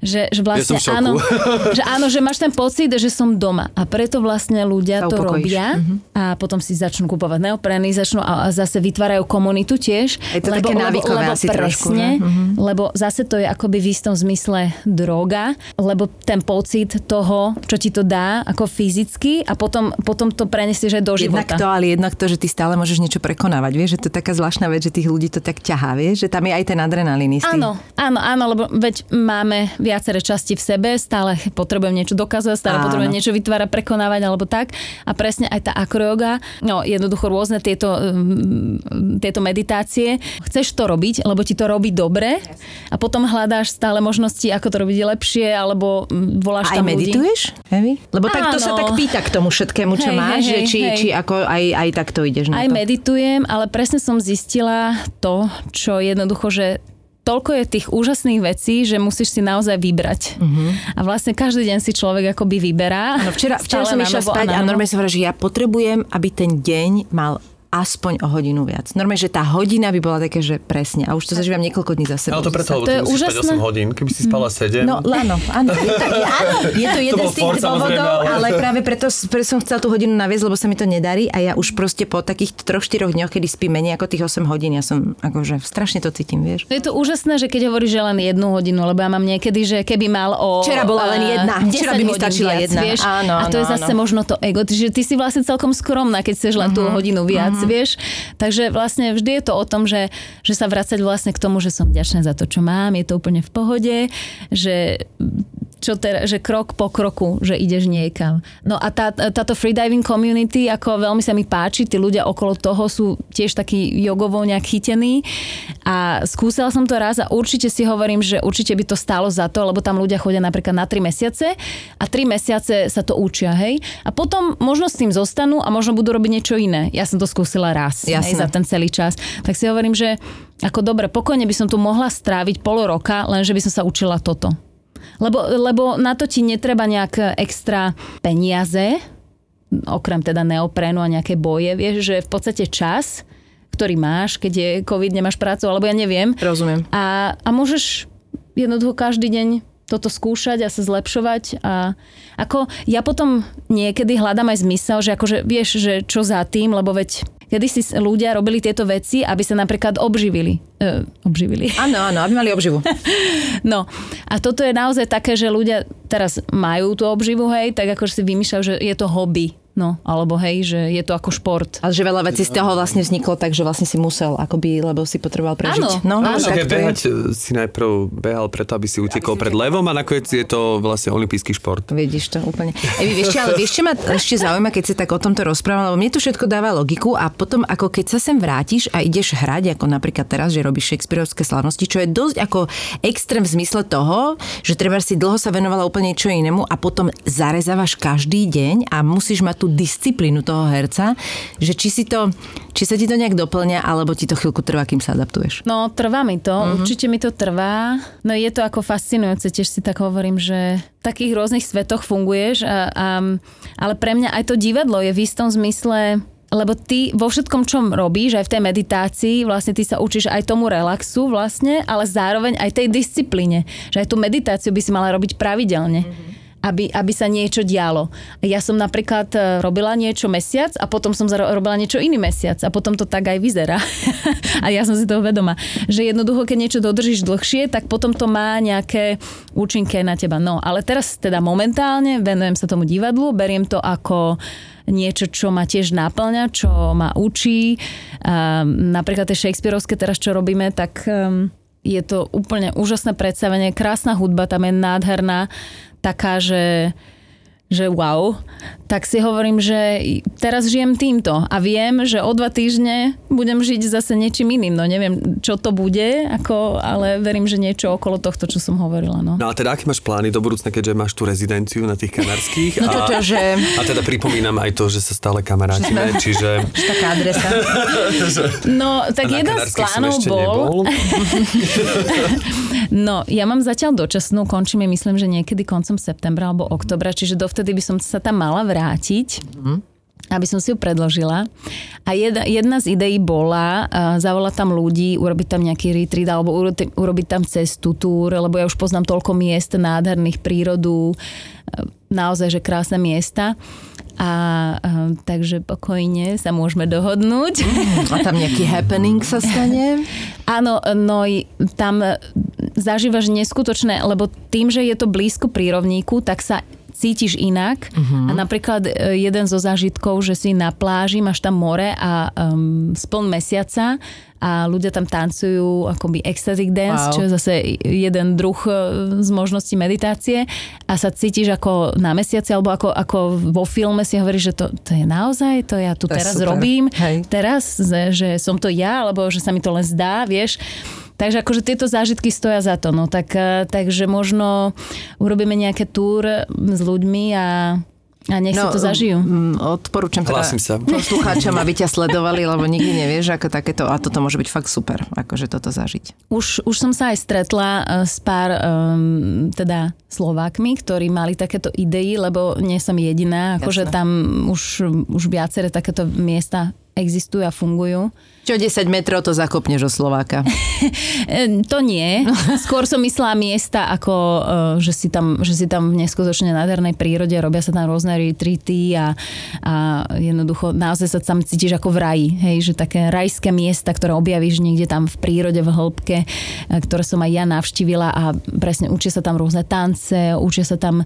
Že, že vlastne šoku. áno, že áno, že máš ten pocit, že som doma. A preto vlastne ľudia to robia a potom si začnú kupovať neopreny, začnú a a zase vytvárajú komunitu tiež. Je to také návykové asi trošku, presne, že? Mhm. lebo zase to je akoby v istom zmysle droga, lebo ten pocit toho, čo ti to dá, ako fyzicky a potom, potom to prenesieš aj do Jednak života. to, ale jednak to, že ty stále môžeš niečo prekonávať. Vieš, že to je taká zvláštna vec, že tých ľudí to tak ťahá, vieš, že tam je aj ten adrenalín istý. Áno, áno, áno, lebo veď máme viaceré časti v sebe, stále potrebujem niečo dokázať, stále Áno. potrebujem niečo vytvárať, prekonávať alebo tak. A presne aj tá akroyoga, no jednoducho rôzne tieto, um, tieto meditácie. Chceš to robiť, lebo ti to robí dobre a potom hľadáš stále možnosti, ako to robiť lepšie, alebo mm, voláš Aj tam ľudí. medituješ? Evi? Lebo tak to sa tak pýta k tomu všetkému, čo Hej, máš, hej, že či, hej. či ako aj, aj takto ideš na Aj to. meditujem, ale presne som zistila to, čo jednoducho, že toľko je tých úžasných vecí, že musíš si naozaj vybrať. A vlastne každý deň si človek akoby vyberá. No včera, včera som išla spať a normálne som hovorila, že ja potrebujem, aby ten deň mal aspoň o hodinu viac. Normálne, že tá hodina by bola také, že presne. A už to zažívam niekoľko dní za sebou. Ale to preto, lebo To je úžasné. 8 hodín. Keby si spala 7, No, áno, áno. Je to, áno, je to jeden bol z tých samozrejme, dôvodov, ale- ale práve preto, preto som chcela tú hodinu naviesť, lebo sa mi to nedarí a ja už proste po takých troch, štyroch dňoch, kedy spím menej ako tých 8 hodín, ja som akože strašne to cítim, vieš. Je to úžasné, že keď hovoríš, že len jednu hodinu, lebo ja mám niekedy, že keby mal o... Včera bola len eh, jedna. 10 Včera by mi stačila viac, jedna. Vieš? Áno, a to je áno, zase áno. možno to ego. Čiže ty si vlastne celkom skromná, keď chceš len tú Mhm. hodinu viac, vieš. Takže vlastne vždy je to o tom, že, že sa vracať vlastne k tomu, že som vďačná za to, čo mám, je to úplne v pohode, že čo teda, že krok po kroku, že ideš niekam. No a tá, táto freediving community, ako veľmi sa mi páči, tí ľudia okolo toho sú tiež takí jogovo nejak chytení a skúsila som to raz a určite si hovorím, že určite by to stálo za to, lebo tam ľudia chodia napríklad na 3 mesiace a 3 mesiace sa to učia, hej. A potom možno s tým zostanú a možno budú robiť niečo iné. Ja som to skúsila raz, hej, Jasné. za ten celý čas. Tak si hovorím, že ako dobre, pokojne by som tu mohla stráviť pol roka, lenže by som sa učila toto. Lebo, lebo na to ti netreba nejak extra peniaze, okrem teda neoprénu a nejaké boje, vieš, že v podstate čas, ktorý máš, keď je COVID, nemáš prácu, alebo ja neviem. Rozumiem. A, a môžeš jednoducho každý deň toto skúšať a sa zlepšovať a ako ja potom niekedy hľadám aj zmysel, že akože vieš, že čo za tým, lebo veď kedy si ľudia robili tieto veci, aby sa napríklad obživili. E, obživili. Áno, áno, aby mali obživu. No a toto je naozaj také, že ľudia teraz majú tú obživu, hej, tak akože si vymýšľajú, že je to hobby. No, alebo hej, že je to ako šport. Ale že veľa vecí z toho vlastne vzniklo, takže vlastne si musel, akoby, lebo si potreboval prežiť. Áno, no, áno. Však tak to je. behať e, si najprv behal preto, aby si utekol pred levom a nakoniec je to vlastne olimpijský šport. Vidíš to úplne. Evi, vieš čo, ale vieš, čo ma ešte zaujíma, keď si tak o tomto rozprávam, lebo mne to všetko dáva logiku a potom ako keď sa sem vrátiš a ideš hrať, ako napríklad teraz, že robíš Shakespeareovské slavnosti, čo je dosť ako extrém v zmysle toho, že treba si dlho sa venovala úplne niečo inému a potom zarezávaš každý deň a musíš mať tú disciplínu toho herca, že či si to, či sa ti to nejak doplňa, alebo ti to chvíľku trvá, kým sa adaptuješ. No, trvá mi to, Mhm. určite mi to trvá. No je to ako fascinujúce, tiež si tak hovorím, že v takých rôznych svetoch funguješ, a, a, ale pre mňa aj to divadlo je v istom zmysle lebo ty vo všetkom, čo robíš, aj v tej meditácii, vlastne ty sa učíš aj tomu relaxu vlastne, ale zároveň aj tej disciplíne. Že aj tú meditáciu by si mala robiť pravidelne. Mhm. Aby, aby sa niečo dialo. Ja som napríklad e, robila niečo mesiac a potom som robila niečo iný mesiac a potom to tak aj vyzerá. a ja som si toho vedoma, že jednoducho, keď niečo dodržíš dlhšie, tak potom to má nejaké účinky na teba. No, ale teraz teda momentálne venujem sa tomu divadlu, beriem to ako niečo, čo ma tiež náplňa, čo ma učí. Napríklad tie Shakespeareovské teraz, čo robíme, tak um, je to úplne úžasné predstavenie, krásna hudba, tam je nádherná, taká, že že wow, tak si hovorím, že teraz žijem týmto a viem, že o dva týždne budem žiť zase niečím iným. No neviem, čo to bude, ako, ale verím, že niečo okolo tohto, čo som hovorila. No, no a teda aké máš plány do budúcna, keďže máš tú rezidenciu na tých kanárských? No to, že... A teda pripomínam aj to, že sa stále kamarátime, čiže... Taká adresa. No, tak jeden z plánov bol... no, ja mám zatiaľ dočasnú, končíme myslím, že niekedy koncom septembra alebo oktobra, čiže do dovtedy by som sa tam mala vrátiť. Mm-hmm aby som si ju predložila. A jedna, jedna z ideí bola uh, zavolať tam ľudí, urobiť tam nejaký retreat alebo urobiť, tam cestu, túr, lebo ja už poznám toľko miest nádherných prírodu, uh, naozaj, že krásne miesta. A uh, takže pokojne sa môžeme dohodnúť. Mm, a tam nejaký happening sa stane? Áno, no tam zažívaš neskutočné, lebo tým, že je to blízko prírovníku, tak sa cítiš inak. Uh-huh. A napríklad e, jeden zo zážitkov, že si na pláži, máš tam more a um, spln mesiaca a ľudia tam tancujú akoby ecstatic dance, wow. čo je zase jeden druh e, z možností meditácie a sa cítiš ako na mesiaci alebo ako, ako vo filme si hovoríš, že to, to je naozaj, to ja tu to teraz robím, Hej. teraz, že som to ja, alebo že sa mi to len zdá, vieš. Takže akože tieto zážitky stoja za to. No, tak, eh, takže možno urobíme nejaké túr s ľuďmi a a nech no, si to zažijú. Mm, odporúčam teda sa. poslucháčom, aby ťa sledovali, lebo nikdy nevieš, ako takéto, a toto môže byť fakt super, akože toto zažiť. Už, už som sa aj stretla eh, s pár um, teda Slovákmi, ktorí mali takéto idei, lebo nie som jediná, akože tam už, už viaceré takéto miesta existujú a fungujú. Čo 10 metrov to zakopneš o Slováka? to nie. Skôr som myslela miesta, ako e, že si tam, že si tam v neskutočne nádhernej prírode, robia sa tam rôzne retreaty a, a jednoducho naozaj sa tam cítiš ako v raji. Hej, že také rajské miesta, ktoré objavíš niekde tam v prírode, v hĺbke, e, ktoré som aj ja navštívila a presne učia sa tam rôzne tance, učia sa tam e,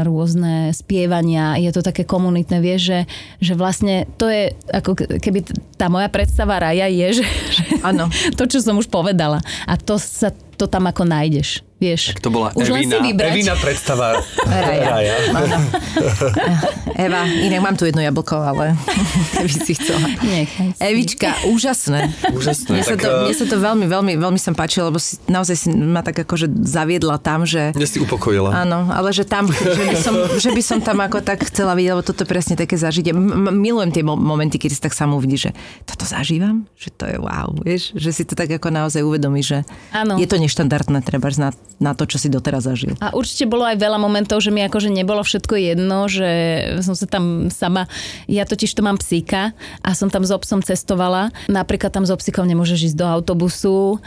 rôzne spievania. Je to také komunitné, vieš, že, že vlastne to je ako keby tá moja predstava raja je, že, že ano. to, čo som už povedala. A to sa to tam ako nájdeš. Vieš. Tak to bola Už Evina, Evina predstava raja. raja. Eva, inak mám tu jedno jablko, ale keby si chcela. Nechaj si. Evička, úžasné. Úžasné. Mne, sa to, eh, mne sa to veľmi, veľmi, veľmi sa páčilo, lebo si, naozaj si ma tak akože zaviedla tam, že... Mne si upokojila. Áno, ale že tam, že by, som, že by som tam ako tak chcela vidieť, lebo toto presne také zažitie. M- milujem tie momenty, keď si tak samo vidíš, že toto zažívam, že to je wow, vieš, že si to tak ako naozaj uvedomíš, že Áno. je to neštandardné treba na, na to, čo si doteraz zažil. A určite bolo aj veľa momentov, že mi akože nebolo všetko jedno, že som sa tam sama, ja totiž to mám psíka a som tam s obsom cestovala. Napríklad tam s obsíkom nemôžeš ísť do autobusu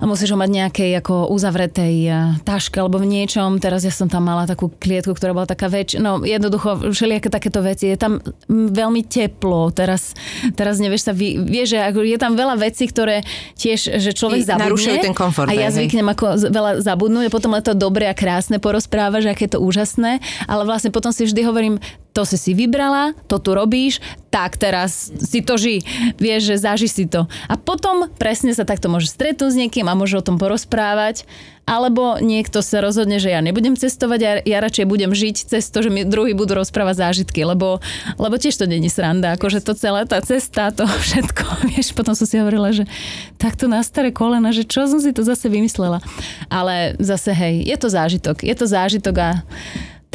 a musíš ho mať nejakej ako uzavretej eh, taške alebo v niečom. Teraz ja som tam mala takú klietku, ktorá bola taká väčšia. No jednoducho všelijaké takéto veci. Je tam veľmi teplo. Teraz, teraz nevieš sa, vy, vieš, že je tam veľa vecí, ktoré tiež, že človek zabudne. ten komfort. A ja zvyknem ako veľa zabudnúť potom je to dobré a krásne porozprávaš, aké je to úžasné, ale vlastne potom si vždy hovorím, to si si vybrala, to tu robíš, tak teraz si to ži, vieš, že zaži si to. A potom presne sa takto môže stretnúť s niekým a môže o tom porozprávať, alebo niekto sa rozhodne, že ja nebudem cestovať a ja radšej budem žiť cez to, že mi druhý budú rozprávať zážitky, lebo, lebo tiež to není sranda, akože to celé, tá cesta, to všetko, vieš, potom som si hovorila, že takto na staré kolena, že čo som si to zase vymyslela. Ale zase hej, je to zážitok, je to zážitok a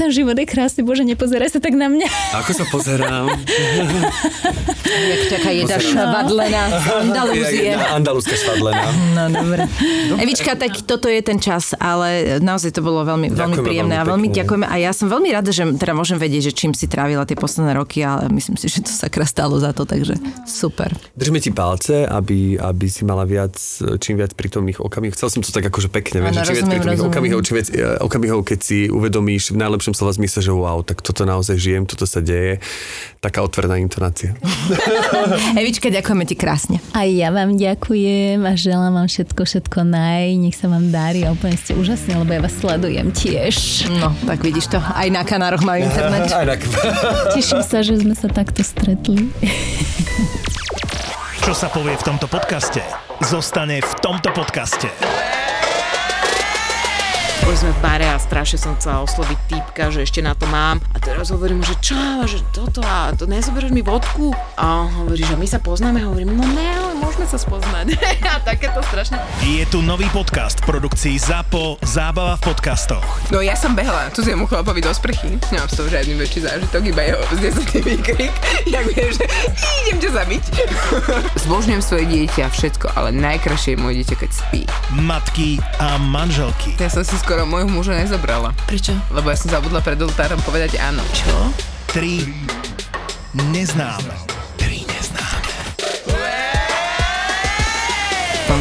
ten život je krásny, bože, nepozeraj sa tak na mňa. Ako sa pozerám? Jak taká jedna švadlená Andalúzie. Andalúzska švadlená. No, dobre. Evička, tak toto je ten čas, ale naozaj to bolo veľmi, veľmi príjemné veľmi a veľmi ďakujeme. A ja som veľmi rada, že teda môžem vedieť, že čím si trávila tie posledné roky, ale myslím si, že to sa stalo za to, takže super. Držíme ti palce, aby, aby si mala viac, čím viac prítomných okamihov. Chcel som to tak akože pekne, ano, čím rozumiem, viac prítomných okamihov, čím viac eh, okamihov, keď si uvedomíš v najlepšom najlepšom slova zmysle, že wow, tak toto naozaj žijem, toto sa deje. Taká otvorená intonácia. Evička, ďakujeme ti krásne. A ja vám ďakujem a želám vám všetko, všetko naj. Nech sa vám darí a úplne ste úžasní, lebo ja vás sledujem tiež. No, tak vidíš to. Aj na kanároch majú internet. Aj tak. Teším sa, že sme sa takto stretli. Čo sa povie v tomto podcaste, zostane v tomto podcaste. Boli sme v bare a strašne som chcela osloviť týpka, že ešte na to mám. A teraz hovorím že čo, že toto a to nezoberieš mi vodku? A on hovorí, že my sa poznáme. Hovorím, no ne, ale môžeme sa spoznať. a takéto strašne. Je tu nový podcast v produkcii ZAPO Zábava v podcastoch. No ja som behla cudziemu chlapovi do sprchy. Nemám z toho žiadny väčší zážitok, iba jeho znesutý výkrik. Ja viem, že idem ťa zabiť. Zbožňujem svoje dieťa, všetko, ale najkrajšie je moje dieťa, keď spí. Matky a manželky. Ja som si skoro môjho muža nezobrala. Prečo? Lebo ja som zabudla pred oltárom povedať áno. Čo? Tri neznáme.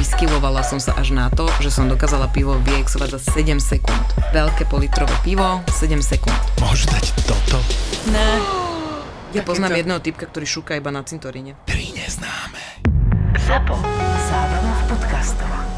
Vyskyvovala som sa až na to, že som dokázala pivo vyexovať za 7 sekúnd. Veľké politrové pivo, 7 sekúnd. môžu dať toto. Ne. Ja poznám jedného typka, ktorý šúka iba na cintoríne. Tri neznáme. Zapo. Zábrná v podcastovách.